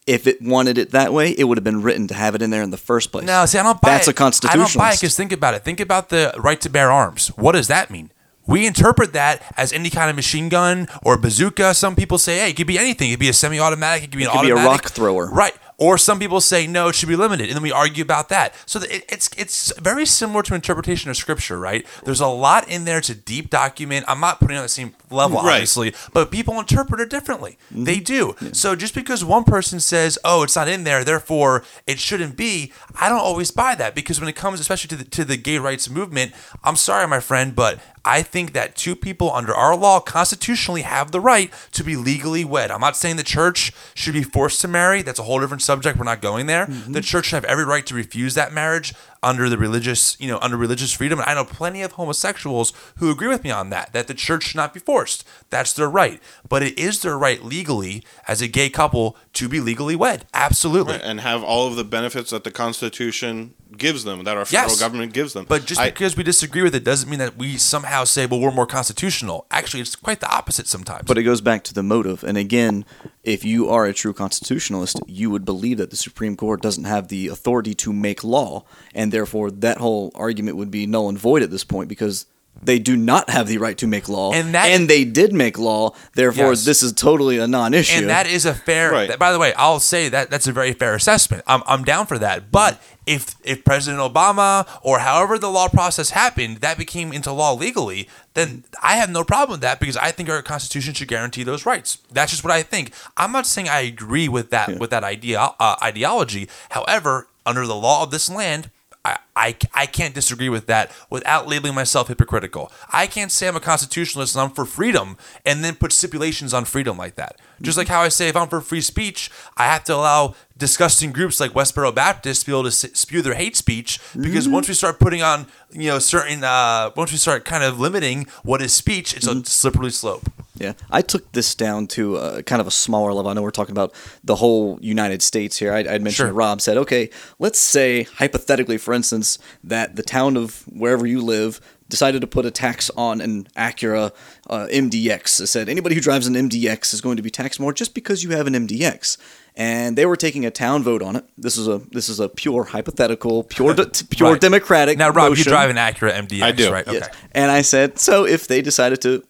If it wanted it that way, it would have been written to have it in there in the first place. No, see, I don't buy That's it. a constitutionalist. I don't buy it because think about it. Think about the right to bear arms. What does that mean? We interpret that as any kind of machine gun or bazooka. Some people say, hey, it could be anything. It could be a semi-automatic. It could be an could be a rock thrower. Right. Or some people say no, it should be limited, and then we argue about that. So it, it's it's very similar to interpretation of scripture, right? There's a lot in there to deep document. I'm not putting it on the same level, Right. obviously, but people interpret it differently. Mm-hmm. They do. So just because one person says, "Oh, it's not in there, therefore it shouldn't be," I don't always buy that because when it comes, especially to the to the gay rights movement, I'm sorry, my friend, but I think that two people under our law constitutionally have the right to be legally wed. I'm not saying the church should be forced to marry. That's a whole different subject. We're not going there. Mm-hmm. The church should have every right to refuse that marriage under the religious, you know, under religious freedom. And I know plenty of homosexuals who agree with me on that, that the church should not be forced. That's their right. But it is their right legally as a gay couple to be legally wed. Absolutely. and have all of the benefits that the Constitution gives them, that our federal Yes. government gives them. But just I- because we disagree with it doesn't mean that we somehow say, well, we're more constitutional. Actually, it's quite the opposite sometimes. But it goes back to the motive. And again, if you are a true constitutionalist, you would believe that the Supreme Court doesn't have the authority to make law, and therefore that whole argument would be null and void at this point because they do not have the right to make law, And that- they did make law. Therefore, Yes. this is totally a non-issue. and that is a fair. Right. that- by the way, I'll say that that's a very fair assessment. I'm, I'm down for that. But if if President Obama or however the law process happened, that became into law legally, then I have no problem with that because I think our Constitution should guarantee those rights. That's just what I think. I'm not saying I agree with that with that idea uh, ideology. However, under the law of this land. I, I, I can't disagree with that without labeling myself hypocritical. I can't say I'm a constitutionalist and I'm for freedom and then put stipulations on freedom like that. Just like how I say if I'm for free speech, I have to allow disgusting groups like Westboro Baptist to be able to spew their hate speech because once we start putting on, you know, certain, uh, once we start kind of limiting what is speech, it's a slippery slope. Yeah, I took this down to uh, kind of a smaller level. I know we're talking about the whole United States here. I, I'd mentioned Sure. Rob said, okay, let's say hypothetically, for instance, that the town of wherever you live decided to put a tax on an Acura uh, MDX. It said anybody who drives an MDX is going to be taxed more just because you have an MDX. And they were taking a town vote on it. This is a this is a pure hypothetical, pure de- pure Right. democratic. Now, Rob, motion. you drive an Acura MDX, I do. right? Okay. Yes. And I said, so if they decided to,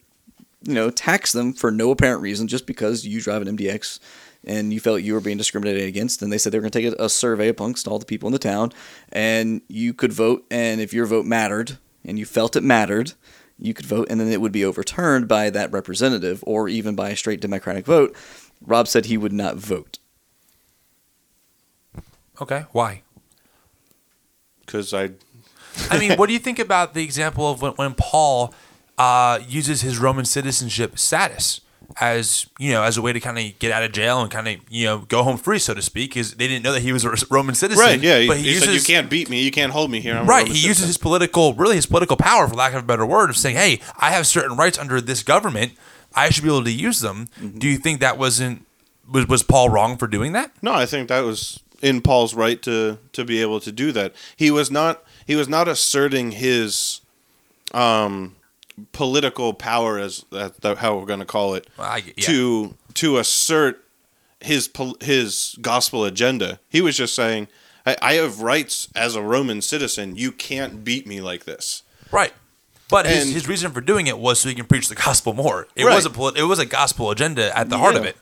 you know, tax them for no apparent reason, just because you drive an MDX and you felt you were being discriminated against, and they said they were going to take a, a survey amongst all the people in the town, and you could vote, and if your vote mattered, and you felt it mattered, you could vote, and then it would be overturned by that representative, or even by a straight Democratic vote. Rob said he would not vote. Okay. Why? because I I mean, what do you think about the example of when, when Paul uh, uses his Roman citizenship status as you know as a way to kind of get out of jail and kind of you know go home free, so to speak? Because they didn't know that he was a Roman citizen. right yeah but he, he uses said you can't beat me you can't hold me here I'm right. He uses his political, really his political power, for lack of a better word, of saying, "Hey, I have certain rights under this government. I should be able to use them." Mm-hmm. Do you think that wasn't was was Paul wrong for doing that? No, I think that was in Paul's right to to be able to do that. He was not he was not asserting his um political power as that, that how we're going to call it Well, I, yeah. to to assert his his gospel agenda. He was just saying I, I have rights as a Roman citizen. You can't beat me like this. Right. But his, And- his reason for doing it was so he can preach the gospel more. It Right. was a it was a gospel agenda at the heart of it.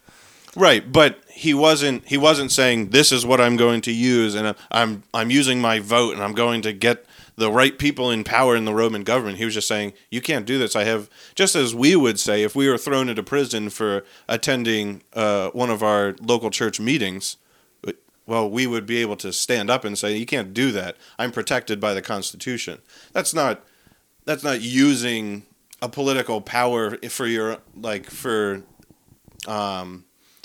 Right, but he wasn't he wasn't saying this is what I'm going to use and I'm I'm using my vote and I'm going to get the right people in power in the Roman government. He was just saying you can't do this. I have just as we would say if we were thrown into prison for attending uh, one of our local church meetings. Well, we would be able to stand up and say you can't do that. I'm protected by the Constitution. That's not that's not using a political power for your like for um,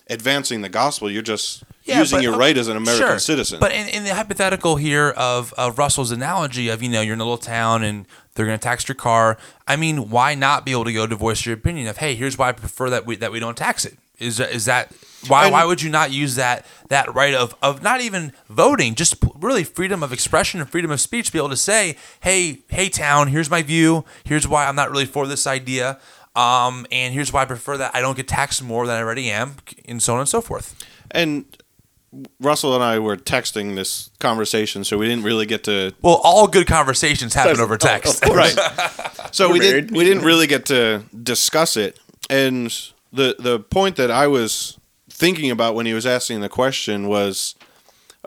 advancing the gospel. You're just using but- your right as an American Sure. citizen. But in, in the hypothetical here of, of Russell's analogy of, you know, you're in a little town and they're going to tax your car. I mean, why not be able to go to voice your opinion of, hey, here's why I prefer that we, that we don't tax it? Is, that- is that why? And- why would you not use that that right of, of not even voting, just really freedom of expression and freedom of speech, to be able to say, hey, hey, town, here's my view. Here's why I'm not really for this idea. Um, and here's why I prefer that I don't get taxed more than I already am, and so on and so forth. and Russell and I were texting this conversation, so we didn't really get to Well, all good conversations happen Of- over of text. right? So We're we married. didn't we didn't really get to discuss it. And the the point that I was thinking about when he was asking the question was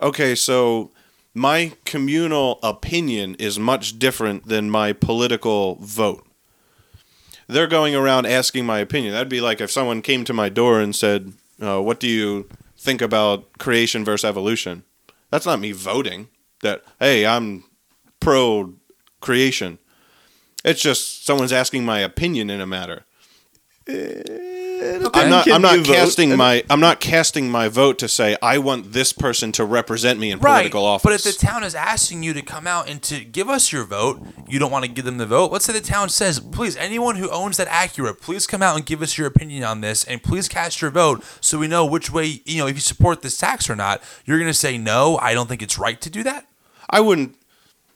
okay, so my communal opinion is much different than my political vote. They're going around asking my opinion. That'd be like if someone came to my door and said, uh, "What do you think about creation versus evolution?" That's not me voting. That hey, I'm pro creation. It's just someone's asking my opinion in a matter. Eh, I'm not. I'm not you vote? casting my. I'm not casting my vote to say I want this person to represent me in Right. political office. But if the town is asking you to come out and to give us your vote, you don't want to give them the vote. Let's say the town says, please, anyone who owns that Acura, please come out and give us your opinion on this and please cast your vote so we know which way, you know, if you support this tax or not. You're going to say, no, I don't think it's right to do that. I wouldn't.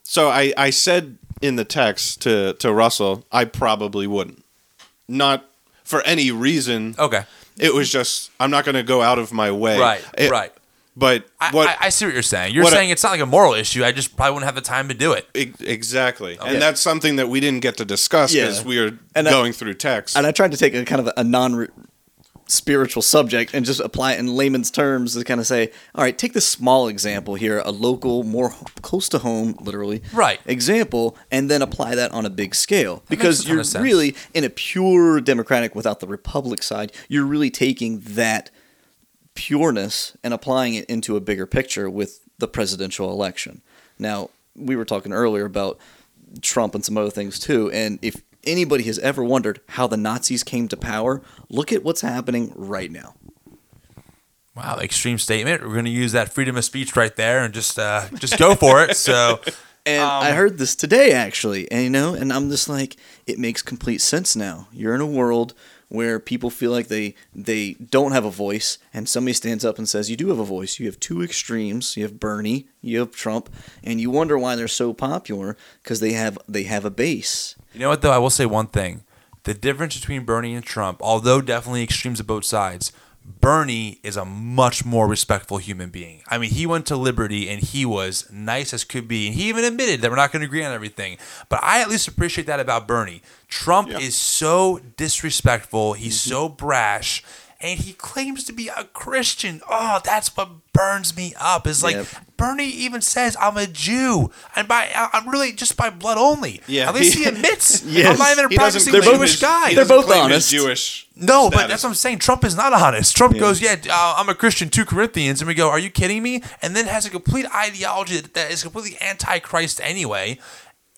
So I, I said in the text to to Russell, I probably wouldn't. Not for any reason. Okay. It was just I'm not going to go out of my way. Right. It- right. But I, what I, I see what you're saying. You're what I- saying it's not like a moral issue. I just probably wouldn't have the time to do it. exactly, Yeah. and that's something that we didn't get to discuss because Yeah. we were And I- going through text. And I tried to take a kind of a non spiritual subject and just apply it in layman's terms to kind of say, all right, take this small example here, a local, more close to home, literally, Right. example, and then apply that on a big scale. Because makes a ton you're really, in a pure democratic without the republic side, you're really taking that pureness and applying it into a bigger picture with the presidential election. Now, we were talking earlier about Trump and some other things too. And if anybody has ever wondered how the Nazis came to power, look at what's happening right now. Wow, extreme statement. We're going to use that freedom of speech right there and just uh, just go for it. So, And Um, I heard this today actually, and you know, and I'm just like, it makes complete sense now. You're in a world where people feel like they they don't have a voice, and somebody stands up and says, "You do have a voice." You have two extremes. You have Bernie, you have Trump, and you wonder why they're so popular because they have they have a base. you know what though? I will say one thing: the difference between Bernie and Trump, although definitely extremes of both sides, Bernie is a much more respectful human being. I mean, he went to Liberty and he was nice as could be, and he even admitted that we're not going to agree on everything. But I at least appreciate that about Bernie. Trump Yeah. is so disrespectful. He's mm-hmm. so brash. And he claims to be a Christian. Oh, that's what burns me up. Is like Yep. Bernie even says I'm a Jew, and by I'm really just by blood only. Yeah, at least he, he- admits Yes. I'm not even a He doesn't practicing They're both- Jewish his- guy. They're both honest. Jewish. No, but that's what I'm saying. Trump is not honest. Trump goes, "Yeah, uh, I'm a Christian." Two Corinthians, and we go, "Are you kidding me?" And then has a complete ideology that, that is completely anti-Christ anyway.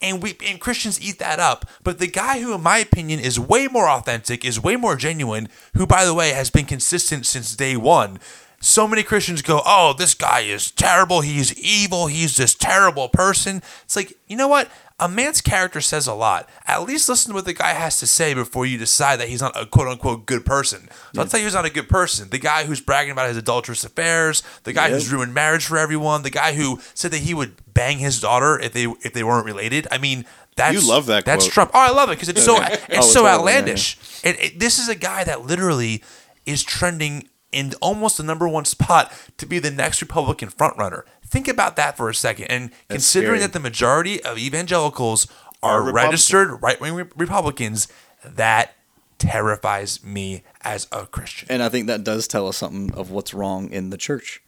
And we and Christians eat that up. But the guy who, in my opinion, is way more authentic, is way more genuine, who, by the way, has been consistent since day one. So many Christians go, "Oh, this guy is terrible. He's evil. He's this terrible person." It's like, you know what? A man's character says a lot. At least listen to what the guy has to say before you decide that he's not a quote unquote good person. So I'll tell you who's not a good person. The guy who's bragging about his adulterous affairs, the guy Yep. who's ruined marriage for everyone, the guy who said that he would bang his daughter if they if they weren't related. I mean, that's You love that That's quote. Trump. Oh, I love it because it's so it's Oh, so totally, outlandish. It, it, this is a guy that literally is trending in almost the number one spot to be the next Republican frontrunner. Think about that for a second. And considering scary. that the majority of evangelicals are, Are Republican. registered right wing Republicans, that terrifies me as a Christian. And I think that does tell us something of what's wrong in the church.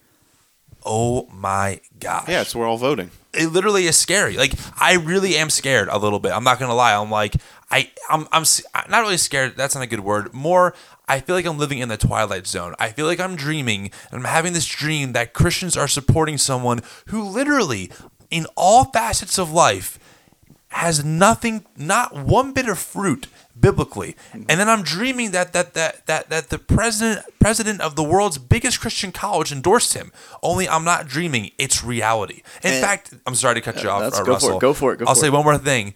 Oh my gosh. Yeah, it's we're all voting. it literally is scary. Like I really am scared a little bit. I'm not gonna lie. I'm like I I'm I'm not really scared. That's not a good word. More, I feel like I'm living in the twilight zone. I feel like I'm dreaming and I'm having this dream that Christians are supporting someone who literally, in all facets of life, has nothing, not one bit of fruit biblically. And then I'm dreaming that that that that that the president president of the world's biggest Christian college endorsed him. Only I'm not dreaming; it's reality. In And- fact, I'm sorry to cut you off, uh, go for it, go for it, go I'll for say it. one more thing.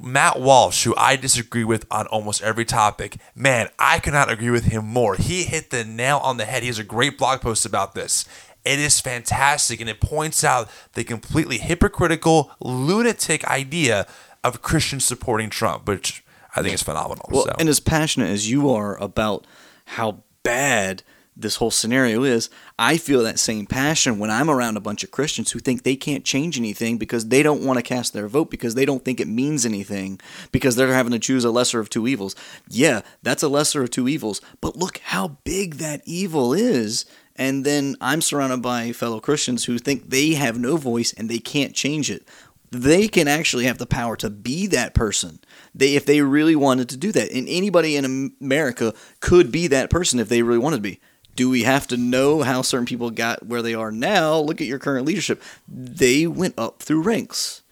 Matt Walsh, who I disagree with on almost every topic, man, I cannot agree with him more. He hit the nail on the head. He has a great blog post about this. It is fantastic, and it points out the completely hypocritical, lunatic idea of Christians supporting Trump, which I think is phenomenal. Well, so. and as passionate as you are about how bad this whole scenario is, I feel that same passion when I'm around a bunch of Christians who think they can't change anything because they don't want to cast their vote because they don't think it means anything because they're having to choose a lesser of two evils. Yeah, that's a lesser of two evils, but look how big that evil is. And then I'm surrounded by fellow Christians who think they have no voice and they can't change it they can actually have the power to be that person. They if they really wanted to do that. And anybody in America could be that person if they really wanted to be. Do we have to know how certain people got where they are now? Look at your current leadership. They went up through ranks.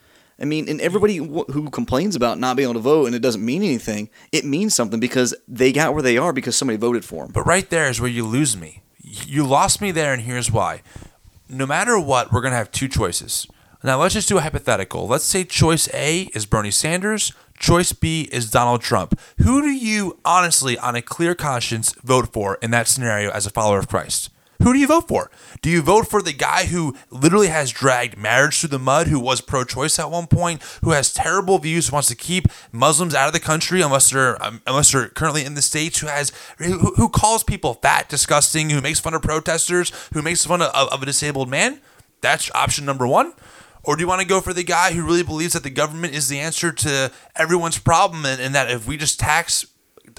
I mean, and everybody who complains about not being able to vote and it doesn't mean anything, it means something because they got where they are because somebody voted for them. But right there is where you lose me. You lost me there, and here's why. No matter what, we're going to have two choices. Now, let's just do a hypothetical. Let's say choice A is Bernie Sanders, choice B is Donald Trump. Who do you, honestly, on a clear conscience, vote for in that scenario as a follower of Christ? Who do you vote for? Do you vote for the guy who literally has dragged marriage through the mud, who was pro choice at one point, who has terrible views, who wants to keep Muslims out of the country unless they're um, unless they're currently in the states, who has who, who calls people fat, disgusting, who makes fun of protesters, who makes fun of, of a disabled man? That's option number one. Or do you want to go for the guy who really believes that the government is the answer to everyone's problem and, and that if we just tax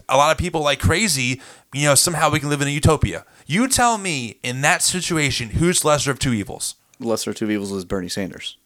a lot of people like crazy, you know, somehow we can live in a utopia? You tell me in that situation who's lesser of two evils? Lesser of two evils is Bernie Sanders.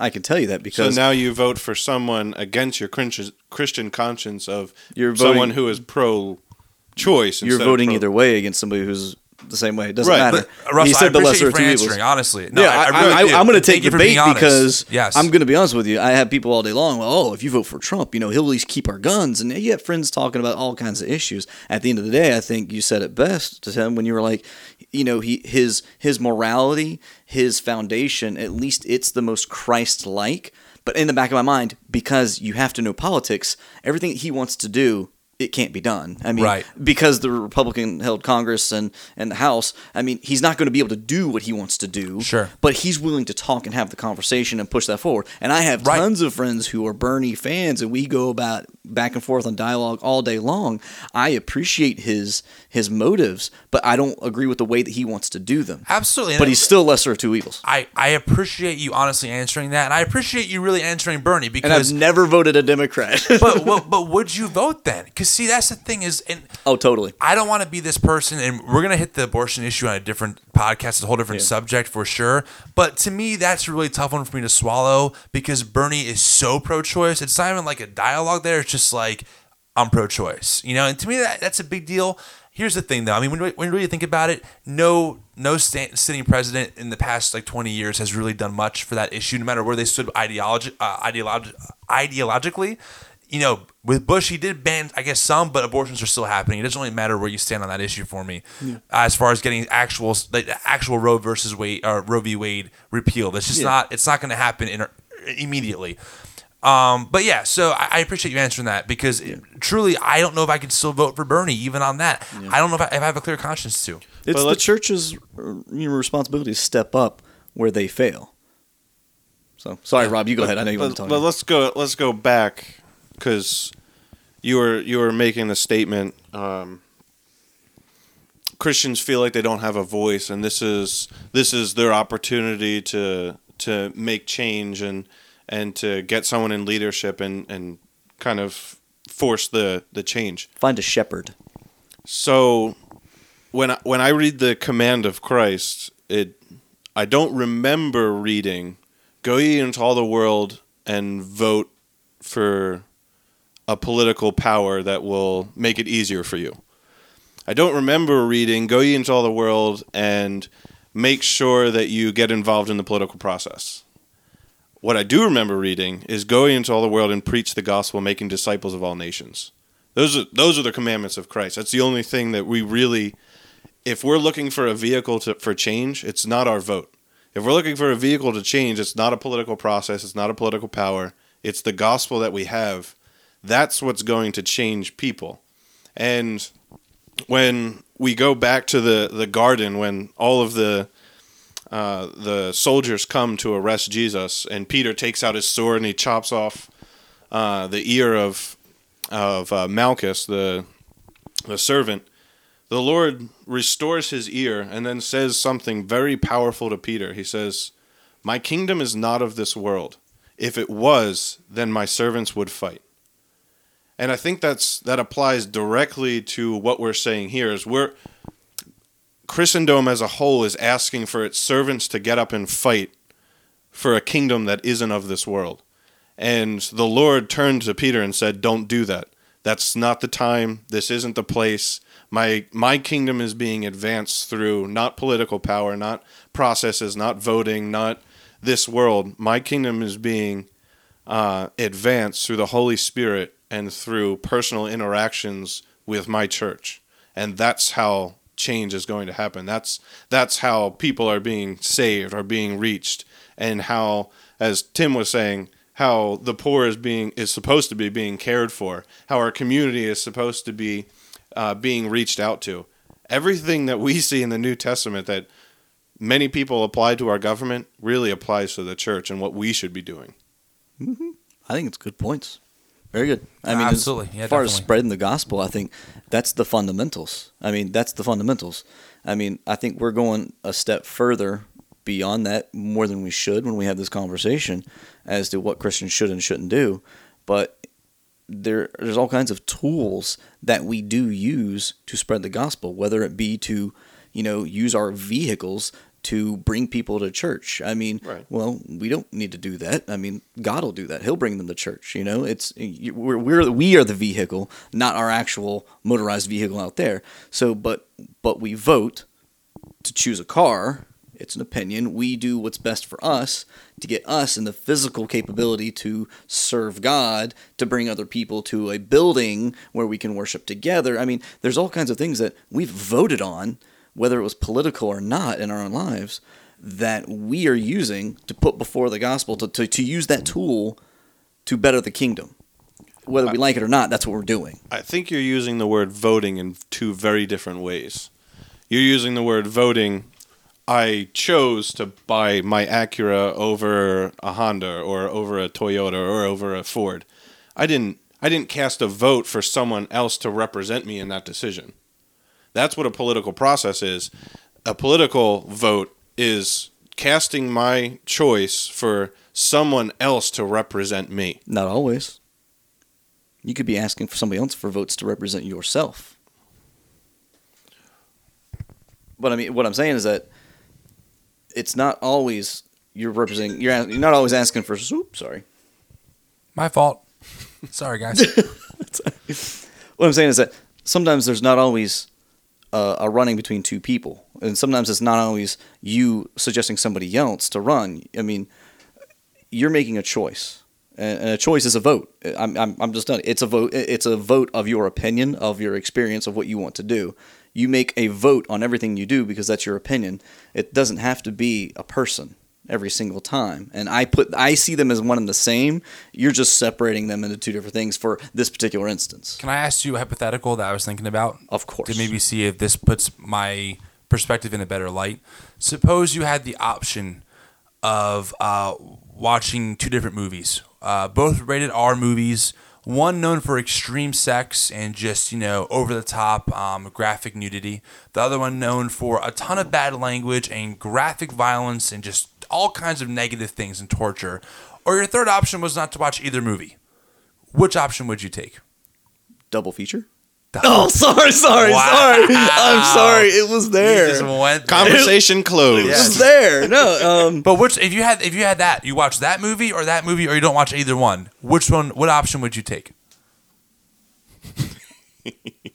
I can tell you that because So now you vote for someone against your Christian Christian conscience of You're someone who is pro-choice. you're voting pro- either way against somebody who's the same way. It doesn't Right, matter. But, Russell, he said I the lesser of two evils. Honestly, no, yeah, I, I, I really am going to take Thank you for debate because yes, I'm going to be honest with you. I have people all day long. Well, oh, if you vote for Trump, you know he'll at least keep our guns, and you have friends talking about all kinds of issues. At the end of the day, I think you said it best to him when you were like, you know, he his his morality, his foundation. At least it's the most Christ-like. But in the back of my mind, because you have to know politics, everything he wants to do it can't be done. I mean, Right. because the Republican held Congress and, and the House, I mean, he's not going to be able to do what he wants to do. Sure. But he's willing to talk and have the conversation and push that forward. And I have Right. tons of friends who are Bernie fans, and we go about back and forth on dialogue all day long. I appreciate his his motives, but I don't agree with the way that he wants to do them. absolutely. But he's still lesser of two evils. I, I appreciate you honestly answering that, and I appreciate you really answering Bernie And because. I've never voted a Democrat. but, but but would you vote then? Because see, that's the thing is, and oh, totally. I don't want to be this person, and we're gonna hit the abortion issue on a different podcast, it's a whole different Yeah. subject for sure. But to me, that's a really tough one for me to swallow because Bernie is so pro-choice. It's not even like a dialogue there. It's just like I'm pro-choice, you know. And to me, that that's a big deal. Here's the thing, though. I mean, when, when you really think about it, no no sta- sitting president in the past like 20 years has really done much for that issue, no matter where they stood ideologi- uh, ideologi- ideologically you know, with Bush, he did ban, I guess, some, but abortions are still happening. It doesn't really matter where you stand on that issue for me, as far as getting actual, like, actual Roe versus Wade or Roe v. Wade repealed. It's just Yeah. not, it's not going to happen in, immediately. Um, but yeah, so I, I appreciate you answering that because it- truly, I don't know if I could still vote for Bernie even on that. I don't know if I, if I have a clear conscience to. It's the let's- church's uh, you know, responsibility to step up where they fail. So sorry, Rob. You go ahead. I know you want but, to talk. but let's go. Let's go back because you were you were making a statement. Um, Christians feel like they don't have a voice, and this is this is their opportunity to to make change and and to get someone in leadership and and kind of force the the change. Find a shepherd. So when I, when I read the command of Christ, it I don't remember reading go ye into all the world and vote for a political power that will make it easier for you. I don't remember reading go ye into all the world and make sure that you get involved in the political process. What I do remember reading is go ye into all the world and preach the gospel, making disciples of all nations. Those are those are the commandments of Christ. That's the only thing that we really if we're looking for a vehicle to, for change, it's not our vote. If we're looking for a vehicle to change, it's not a political process, it's not a political power, it's the gospel that we have. That's what's going to change people. And when we go back to the, the garden, when all of the uh, the soldiers come to arrest Jesus, and Peter takes out his sword and he chops off uh, the ear of of uh, Malchus, the the servant, the Lord restores his ear and then says something very powerful to Peter. He says, "My kingdom is not of this world. If it was, then my servants would fight." And I think that's that applies directly to what we're saying here. Is we're Christendom as a whole is asking for its servants to get up and fight for a kingdom that isn't of this world. And the Lord turned to Peter and said, "Don't do that. That's not the time. This isn't the place. My my kingdom is being advanced through not political power, not processes, not voting, not this world. My kingdom is being uh, advanced through the Holy Spirit and through personal interactions with my church, and that's how change is going to happen. That's that's how people are being saved, are being reached, and how, as Tim was saying, how the poor is being is supposed to be being cared for, how our community is supposed to be uh, being reached out to. Everything that we see in the New Testament that many people apply to our government really applies to the church and what we should be doing. Mm-hmm. I think it's good points. Very good. I mean, Absolutely. As Yeah, far as spreading the gospel, I think that's the fundamentals. I mean, that's the fundamentals. I mean, I think we're going a step further beyond that more than we should when we have this conversation as to what Christians should and shouldn't do. But there, there's all kinds of tools that we do use to spread the gospel, whether it be to, you know, use our vehicles to bring people to church. I mean, Right. well, we don't need to do that. I mean, God will do that. He'll bring them to church. You know, it's we're, we're we are the vehicle, not our actual motorized vehicle out there. So, but but we vote to choose a car. It's an opinion. We do what's best for us to get us in the physical capability to serve God, to bring other people to a building where we can worship together. I mean, there's all kinds of things that we've voted on, whether it was political or not in our own lives, that we are using to put before the gospel, to, to, to use that tool to better the kingdom. Whether we like it or not, that's what we're doing. I think you're using the word voting in two very different ways. You're using the word voting. I chose to buy my Acura over a Honda or over a Toyota or over a Ford. I didn't I didn't cast a vote for someone else to represent me in that decision. That's what a political process is. A political vote is casting my choice for someone else to represent me. Not always. You could be asking for somebody else for votes to represent yourself. But I mean, what I'm saying is that it's not always you're representing. You're, you're not always asking for. Oops, sorry. My fault. Sorry, guys. What I'm saying is that sometimes there's not always uh, a running between two people, and sometimes it's not always you suggesting somebody else to run. I mean, you're making a choice, and a choice is a vote. I'm, I'm, I'm just done. It's a vote. It's a vote of your opinion, of your experience, of what you want to do. You make a vote on everything you do because that's your opinion. It doesn't have to be a person every single time. And I put I see them as one and the same. You're just separating them into two different things for this particular instance. Can I ask you a hypothetical that I was thinking about? Of course. To maybe see if this puts my perspective in a better light. Suppose you had the option of uh, watching two different movies, uh, both rated R movies. One known for extreme sex and just you know over the top um, graphic nudity. The other one known for a ton of bad language and graphic violence and just all kinds of negative things and torture. Or your third option was not to watch either movie. Which option would you take? double feature? Oh, sorry, sorry, Wow. sorry. I'm sorry. It was You there. just went Conversation closed. It was there. No, um, But which if you had if you had that, you watch that movie or that movie or you don't watch either one. Which one what option would you take?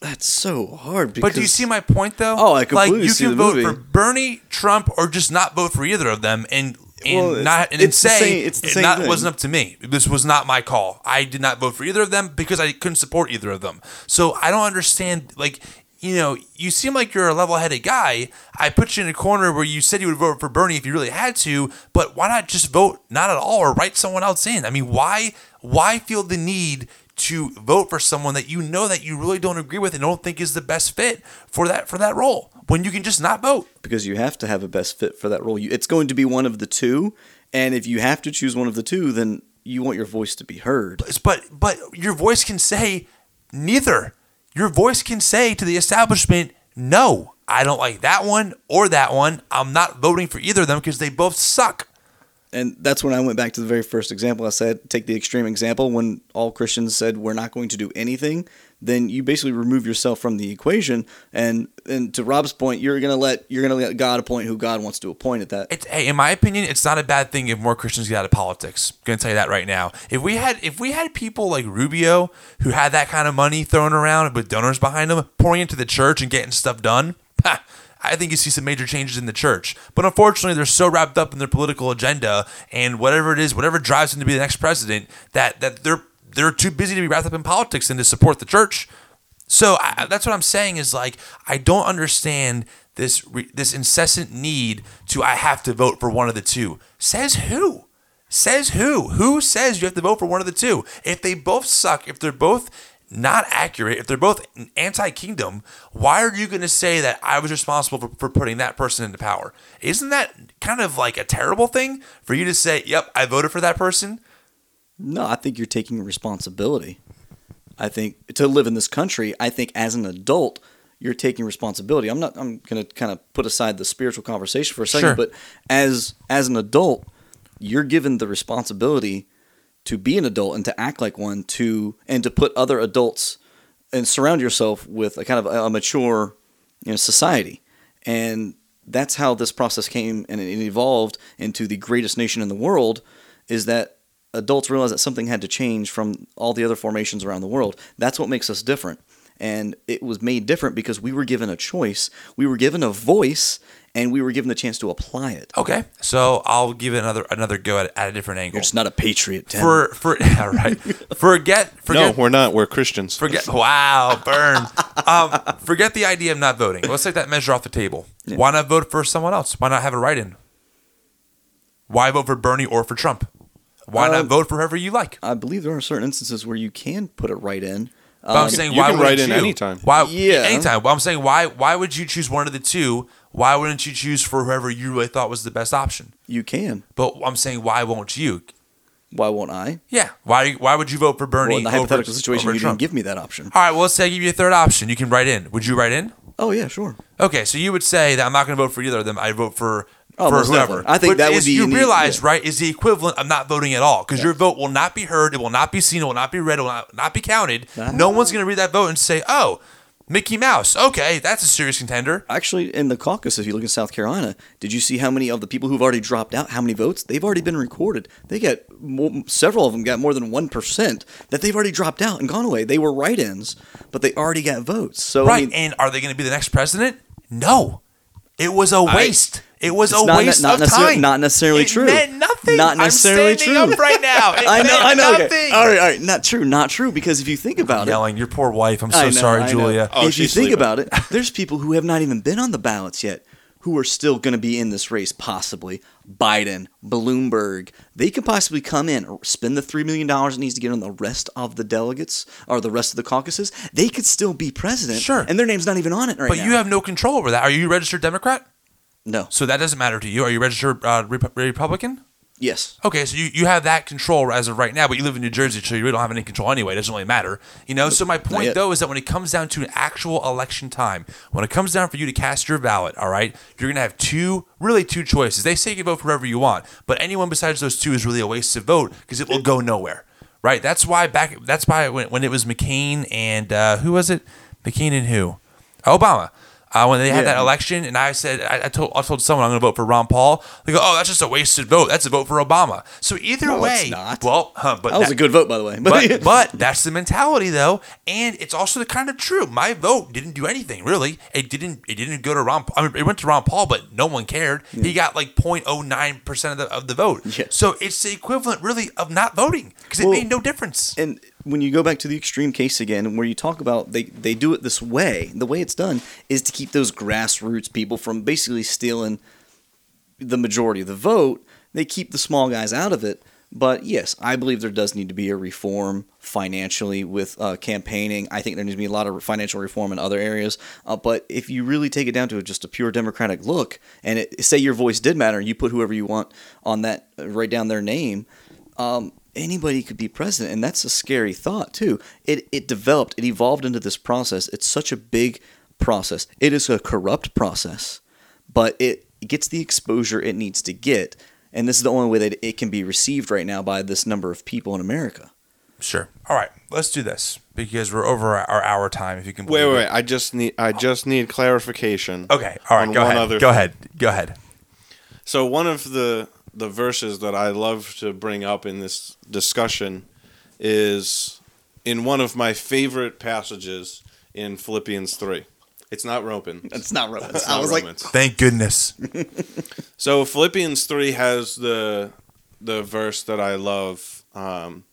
that's so hard. Because But do you see my point though? Oh, I completely like you see can the vote movie. for Bernie, Trump, or just not vote for either of them and and Well, not and it's say same- it's the it same not, thing. wasn't up to me. This was not my call. I did not vote for either of them because I couldn't support either of them. So I don't understand like you know, you seem like you're a level-headed guy. I put you in a corner where you said you would vote for Bernie if you really had to, but why not just vote not at all or write someone else in? I mean, why why feel the need to vote for someone that you know that you really don't agree with and don't think is the best fit for that for that role when you can just not vote? because you have to have a best fit for that role. You, it's going to be one of the two, and if you have to choose one of the two, then you want your voice to be heard. But but your voice can say neither. Your voice can say to the establishment, "No, I don't like that one or that one. I'm not voting for either of them because they both suck." And that's when I went back to the very first example. I said, take the extreme example when all Christians said we're not going to do anything. Then you basically remove yourself from the equation. And and to Rob's point, you're gonna let you're gonna let God appoint who God wants to appoint at that. It's hey, in my opinion, it's not a bad thing if more Christians get out of politics. I'm gonna tell you that right now. If we had if we had people like Rubio who had that kind of money thrown around with donors behind them pouring into the church and getting stuff done, ha, I think you see some major changes in the church. But unfortunately, they're so wrapped up in their political agenda and whatever it is, whatever drives them to be the next president, that that they're they're too busy to be wrapped up in politics and to support the church. So I, that's what I'm saying is like I don't understand this re, this incessant need to I have to vote for one of the two. Says who? Says who? Who says you have to vote for one of the two? If they both suck, if they're both not accurate, if they're both anti-kingdom, why are you going to say that I was responsible for, for putting that person into power? Isn't that kind of like a terrible thing for you to say, "Yep, I voted for that person"? No, I think you're taking responsibility. I think to live in this country, I think as an adult, you're taking responsibility. I'm not. I'm going to kind of put aside the spiritual conversation for a second, Sure. but as as an adult, you're given the responsibility to be an adult and to act like one, to and to put other adults and surround yourself with a kind of a, mature, you know, society. And that's how this process came and it evolved into the greatest nation in the world. Is that adults realized that something had to change from all the other formations around the world. That's what makes us different. and it was made different because we were given a choice, we were given a voice, and we were given the chance to apply it. Okay, so I'll give it another another go at, at a different angle. You're just not a patriot, Tim. For for yeah, right. Forget No, we're not. We're Christians. forget. Wow, burn. Um, forget the idea of not voting. Let's take that measure off the table. Why not vote for someone else? Why not have a write-in? Why vote for Bernie or for Trump? Why not Um, vote for whoever you like? I believe there are certain instances where you can put it right in. But I'm Um, saying you why can wouldn't write in you? anytime. Why? Yeah. anytime. Well, I'm saying why? Why would you choose one of the two? Why wouldn't you choose for whoever you really thought was the best option? you can. But I'm saying why won't you? Why won't I? Yeah. Why? Why would you vote for Bernie? Well, in the over- hypothetical situation, over you Trump? didn't give me that option. All right. Well, let's say I give you a third option. You can write in. Would you write in? Oh yeah, sure. Okay, so you would say that I'm not going to vote for either of them. I vote for Oh, for whoever. definitely. I think But that would be you the- realize yeah. right is the equivalent of not voting at all because your vote will not be heard, it will not be seen, it will not be read, it will not, not be counted. Ah. No one's going to read that vote and say, "Oh, Mickey Mouse. Okay, that's a serious contender." Actually, in the caucus, if you look in South Carolina, did you see how many of the people who've already dropped out, how many votes? They've already been recorded. They get more, several of them got more than one percent that they've already dropped out and gone away. They were write-ins, but they already got votes. So I right? mean, and are they going to be the next president? No. It was a waste. it was a not- waste not of time. not necessarily it true. meant nothing. Not necessarily I'm standing true. up right now. It I know, meant I know. Okay. All right, all right. Not true, not true. Because if you think about it, Yelling, your poor wife. I'm so know, sorry, Julia. Oh, if you she's think sleeping. about it, there's people who have not even been on the ballots yet who are still going to be in this race, possibly. Biden, Bloomberg, they could possibly come in, spend the $3 million it needs to get on the rest of the delegates or the rest of the caucuses. They could still be president. Sure. And their name's not even on it right But now. But you have no control over that. Are you a registered Democrat? No. So that doesn't matter to you. Are you registered uh, Rep- Republican? Yes. Okay, so you, you have that control as of right now, but you live in New Jersey, so you really don't have any control anyway. It doesn't really matter. You know, so my point though is that when it comes down to an actual election time, when it comes down for you to cast your ballot, all right, you're gonna have two really two choices. They say you can vote for whoever you want, but anyone besides those two is really a wasted vote because it will go nowhere. Right? That's why back that's why when, when it was McCain and uh, who was it? McCain and who? Obama. Uh, when they had Yeah. that election, and I said, I, I told, I told someone I'm going to vote for Ron Paul. They go, oh, that's just a wasted vote. That's a vote for Obama. So either No, way, well, huh, but That was that- a good vote, by the way. but but that's the mentality though, and it's also the kind of true. My vote didn't do anything really. It didn't. It didn't go to Ron. I mean, it went to Ron Paul, but no one cared. He got like 0.09 percent of the of the vote. Yeah. So it's the equivalent really of not voting because it Well, made no difference. and when you go back to the extreme case again, where you talk about they, they do it this way, the way it's done is to keep those grassroots people from basically stealing the majority of the vote. They keep the small guys out of it. But yes, I believe there does need to be a reform financially with uh, campaigning. I think there needs to be a lot of financial reform in other areas. Uh, but if you really take it down to just a pure democratic look, and it, say your voice did matter, and you put whoever you want on that, uh, write down their name, um, anybody could be president, and that's a scary thought too. It it developed, it evolved into this process. It's such a big process. It is a corrupt process, but it gets the exposure it needs to get, and this is the only way that it can be received right now by this number of people in America. Sure. All right. Let's do this because we're over our hour time. If you can. Wait, wait, it. wait. I just need I just need clarification. Okay. All right. on Go one ahead. other Go thing. ahead. Go ahead. So one of the the verses that I love to bring up in this discussion is in one of my favorite passages in Philippians three. It's not Romans. That's not Romans. It's I not was Romans. Thank goodness. So Philippians three has the the verse that I love. Um,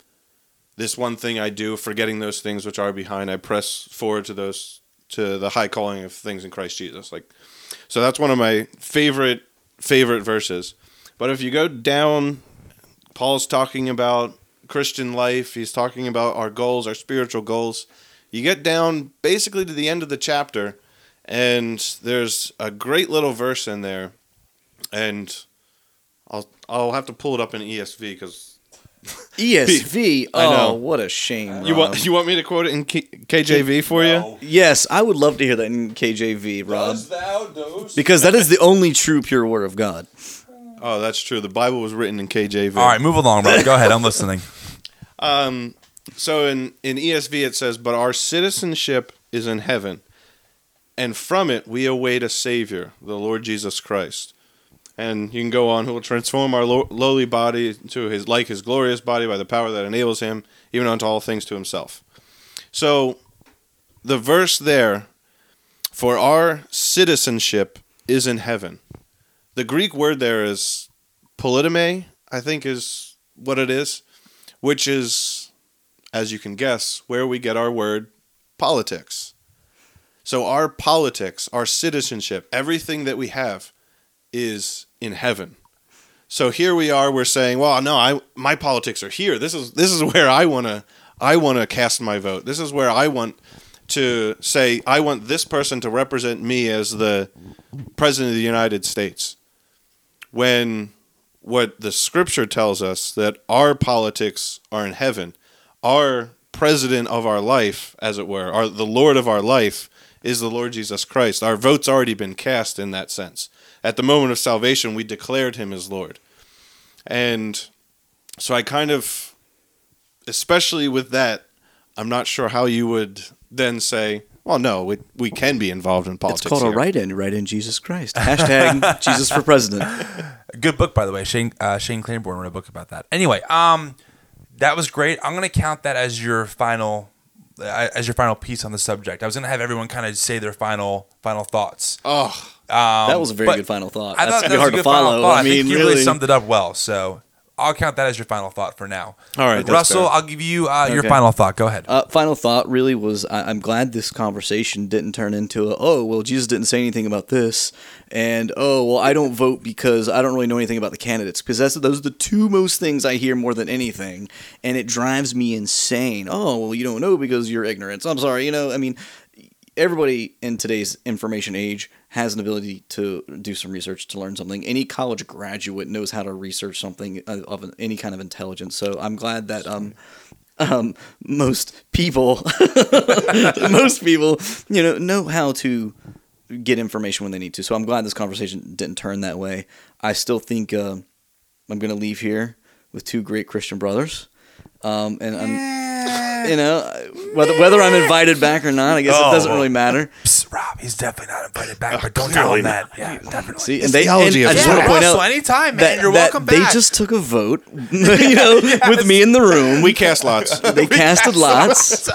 this one thing I do, forgetting those things which are behind, I press forward to those to the high calling of things in Christ Jesus. Like, so that's one of my favorite favorite verses. But if you go down, Paul's talking about Christian life. He's talking about our goals, our spiritual goals. You get down basically to the end of the chapter, and there's a great little verse in there, and I'll I'll have to pull it up in ESV because ESV. I oh, know. Oh, what a shame. you want you want me to quote it in K- KJV for you. Yes, I would love to hear that in KJV, Rob, thou dost? because that is the only true pure word of God. Oh, that's true. The Bible was written in KJV. All right. Move along, bro. Go ahead. I'm listening. Um, so in, in ESV it says, But our citizenship is in heaven, and from it we await a Savior, the Lord Jesus Christ. And you can go on, who will transform our low, lowly body to his like his glorious body by the power that enables him, even unto all things to himself. So the verse there for our citizenship is in heaven. The Greek word there is politome, I think is what it is, which is, as you can guess, where we get our word politics. So our politics, our citizenship, everything that we have is in heaven. So here we are. We're saying, "Well, no, I my politics are here. This is this is where I want to I want to cast my vote. This is where I want to say I want this person to represent me as the president of the United States." When what the scripture tells us that our politics are in heaven, our president of our life, as it were, our the Lord of our life is the Lord Jesus Christ. Our vote's already been cast in that sense. At the moment of salvation, we declared him as Lord. And so I kind of, especially with that, I'm not sure how you would then say, well, no, we, we can be involved in politics. It's called here. a write-in. Write in Jesus Christ. Hashtag Jesus for president. Good book, by the way. Shane uh, Shane Claiborne wrote a book about that. Anyway, um, that was great. I'm gonna count that as your final, uh, as your final piece on the subject. I was gonna have everyone kind of say their final final thoughts. Oh, Um, That was a very good final thought. I That's thought gonna that be was hard a to good final follow. thought. I mean, think you really. really summed it up well. So I'll count that as your final thought for now. All right, Russell, fair. I'll give you uh, your final thought. Go ahead. Uh, final thought really was I, I'm glad this conversation didn't turn into a, oh well Jesus didn't say anything about this and oh well I don't vote because I don't really know anything about the candidates because that's those are the two most things I hear more than anything and it drives me insane. Oh well you don't know because you're ignorant. I'm sorry you know I mean everybody in today's information age has an ability to do some research to learn something. Any college graduate knows how to research something of any kind of intelligence. So I'm glad that um, um, most people, most people, you know, know how to get information when they need to. So I'm glad this conversation didn't turn that way. I still think uh, I'm going to leave here with two great Christian brothers. Um, and I'm, you know, whether whether I'm invited back or not, I guess it doesn't Oh. really matter. Psst, Rob, he's definitely not invited back, but don't tell him that. Yeah, definitely. See, and they, theology and I just want to point Russell, out anytime, man. that, You're that welcome they back. just took a vote, you know, with me in the room. we cast lots. they casted lots.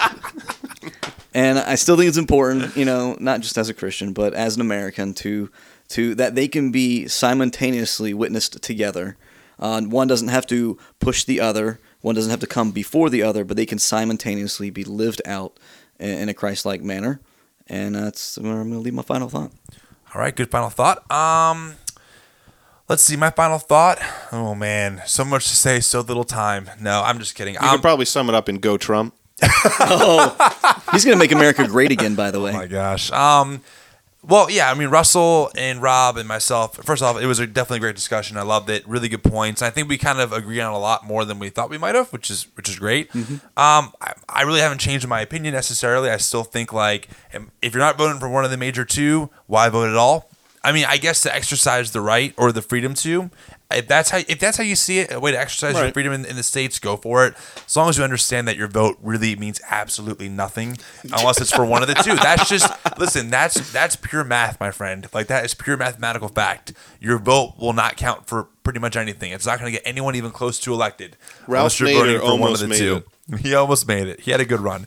and I still think it's important, you know, not just as a Christian, but as an American, to to that they can be simultaneously witnessed together. Uh, one doesn't have to push the other. One doesn't have to come before the other, but they can simultaneously be lived out in, in a Christ-like manner. And that's where I'm going to leave my final thought. All right, good final thought. Um, let's see, my final thought. Oh man, so much to say, so little time. No, I'm just kidding. You I'm, could probably sum it up in "Go Trump." oh, He's going to make America great again, by the way. Oh my gosh. Um, well, yeah, I mean Russell and Rob and myself. First off, it was a definitely great discussion. I loved it. Really good points. I think we kind of agree on a lot more than we thought we might have, which is which is great. Mm-hmm. Um, I, I really haven't changed my opinion necessarily. I still think like um, if you're not voting for one of the major two, why vote at all? I mean, I guess to exercise the right or the freedom to. If that's how if that's how you see it, a way to exercise your freedom in, in the states, go for it. As long as you understand that your vote really means absolutely nothing, unless it's for one of the two. That's just listen. That's that's pure math, my friend. Like that is pure mathematical fact. Your vote will not count for pretty much anything. It's not going to get anyone even close to elected. Ralph unless you're Nader voting for one of almost the made two. it. He almost made it. He had a good run.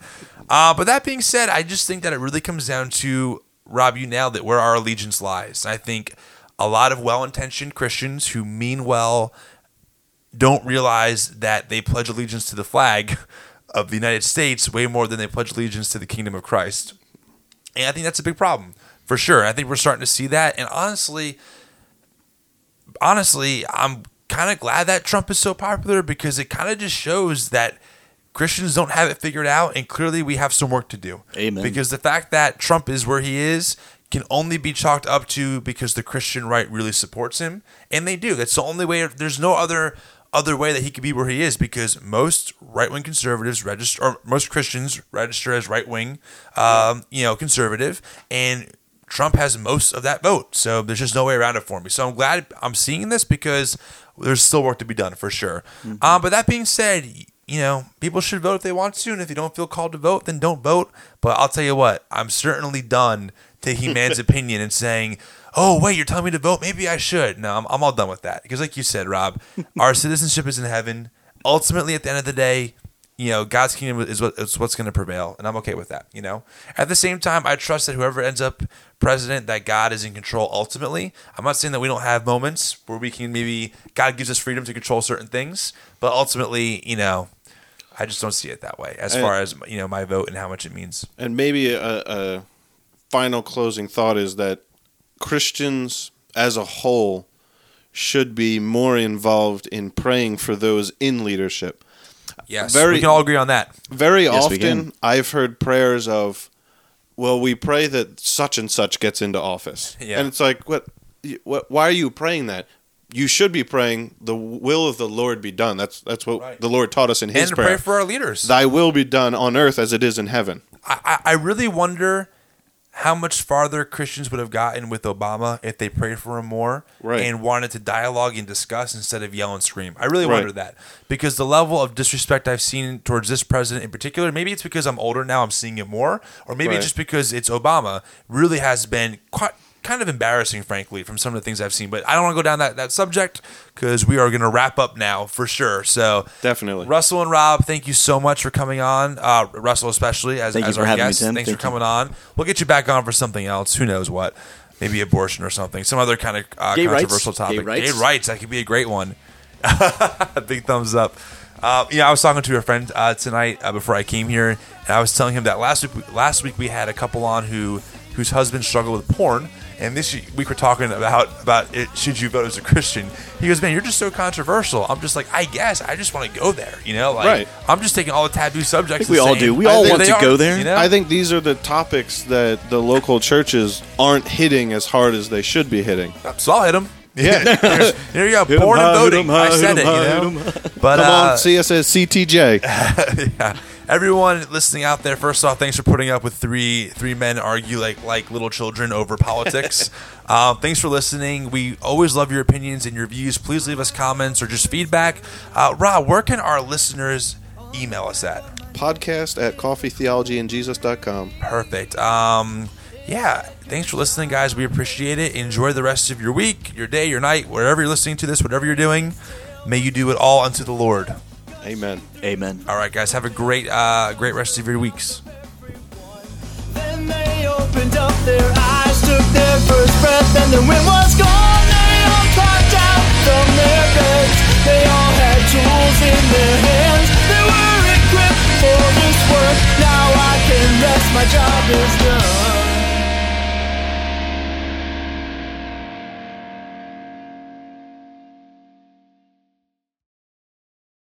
Uh, but that being said, I just think that it really comes down to Rob. You nailed it. Where our allegiance lies. I think a lot of well-intentioned Christians who mean well don't realize that they pledge allegiance to the flag of the United States way more than they pledge allegiance to the kingdom of Christ. And I think that's a big problem for sure. I think we're starting to see that. And honestly, honestly, I'm kind of glad that Trump is so popular because it kind of just shows that Christians don't have it figured out, and clearly we have some work to do. Amen. Because the fact that Trump is where he is can only be chalked up to because the Christian right really supports him, and they do. That's the only way. There's no other other way that he could be where he is because most right wing conservatives register, or most Christians register as right wing, um, you know, conservative, and Trump has most of that vote. So there's just no way around it for me. So I'm glad I'm seeing this because there's still work to be done for sure. Um, but that being said, you know, people should vote if they want to, and if you don't feel called to vote, then don't vote. But I'll tell you what, I'm certainly done taking man's opinion and saying, "Oh, wait, you're telling me to vote? Maybe I should." No, I'm, I'm all done with that because, like you said, Rob, our citizenship is in heaven. Ultimately, at the end of the day, you know, God's kingdom is what is what's going to prevail, and I'm okay with that. You know, at the same time, I trust that whoever ends up president, that God is in control ultimately. I'm not saying that we don't have moments where we can maybe God gives us freedom to control certain things, but ultimately, you know, I just don't see it that way as And- far as you know my vote and how much it means. And maybe a, a final closing thought is that Christians as a whole should be more involved in praying for those in leadership. Yes, Very- we can all agree on that. Very Yes, often. I've heard prayers of, "Well, we pray that such and such gets into office," Yeah. and it's like, what, what? Why are you praying that? You should be praying the will of the Lord be done. That's that's what Right. the Lord taught us in His and to prayer. pray for our leaders. Thy will be done on earth as it is in heaven. I, I I really wonder how much farther Christians would have gotten with Obama if they prayed for him more Right. and wanted to dialogue and discuss instead of yell and scream. I really Right. wonder that because the level of disrespect I've seen towards this president in particular, maybe it's because I'm older now, I'm seeing it more, or maybe Right. just because it's Obama, really has been quite kind of embarrassing, frankly, from some of the things I've seen. But I don't want to go down that, that subject because we are going to wrap up now for sure. So Definitely. Russell and Rob, thank you so much for coming on. Uh, Russell, especially as, as our guest. Thanks Thank for you. coming on. We'll get you back on for something else. Who knows what? Maybe abortion or something. Some other kind of uh, Gay rights. controversial topic. Gay rights. Gay rights. That could be a great one. Big thumbs up. Uh, yeah, I was talking to a friend uh, tonight uh, before I came here, and I was telling him that last week last week we had a couple on who whose husband struggled with porn, and this week we're talking about about it, should you vote as a Christian? He goes, "Man, you're just so controversial." I'm just like, I guess I just want to go there, you know? Like, Right. I'm just taking all the taboo subjects. I think we all saying, do. We all want to are, go there. You know? I think these are the topics that the local churches aren't hitting as hard as they should be hitting. so I'll hit them. Yeah. There's- there you go. Porn and high, hit voting. 'em high, I said hit it. 'em You know. But Come uh, on, see us as CTJ. yeah. Everyone listening out there, first off, thanks for putting up with three three men argue like like little children over politics. um, thanks for listening. We always love your opinions and your views. Please leave us comments or just feedback. Uh, Rob, where can our listeners email us at? Podcast at coffeetheologyandjesus.com. Perfect. Um, yeah. Thanks for listening, guys. We appreciate it. Enjoy the rest of your week, your day, your night, wherever you're listening to this, whatever you're doing. May you do it all unto the Lord. Amen. Amen. All right, guys, have a great, uh, great rest of your weeks. Then they opened up their eyes, took their first breath, and the wind was gone. They all climbed out from their beds. They all had tools in their hands. They were equipped for this work. Now I can rest. My job is done.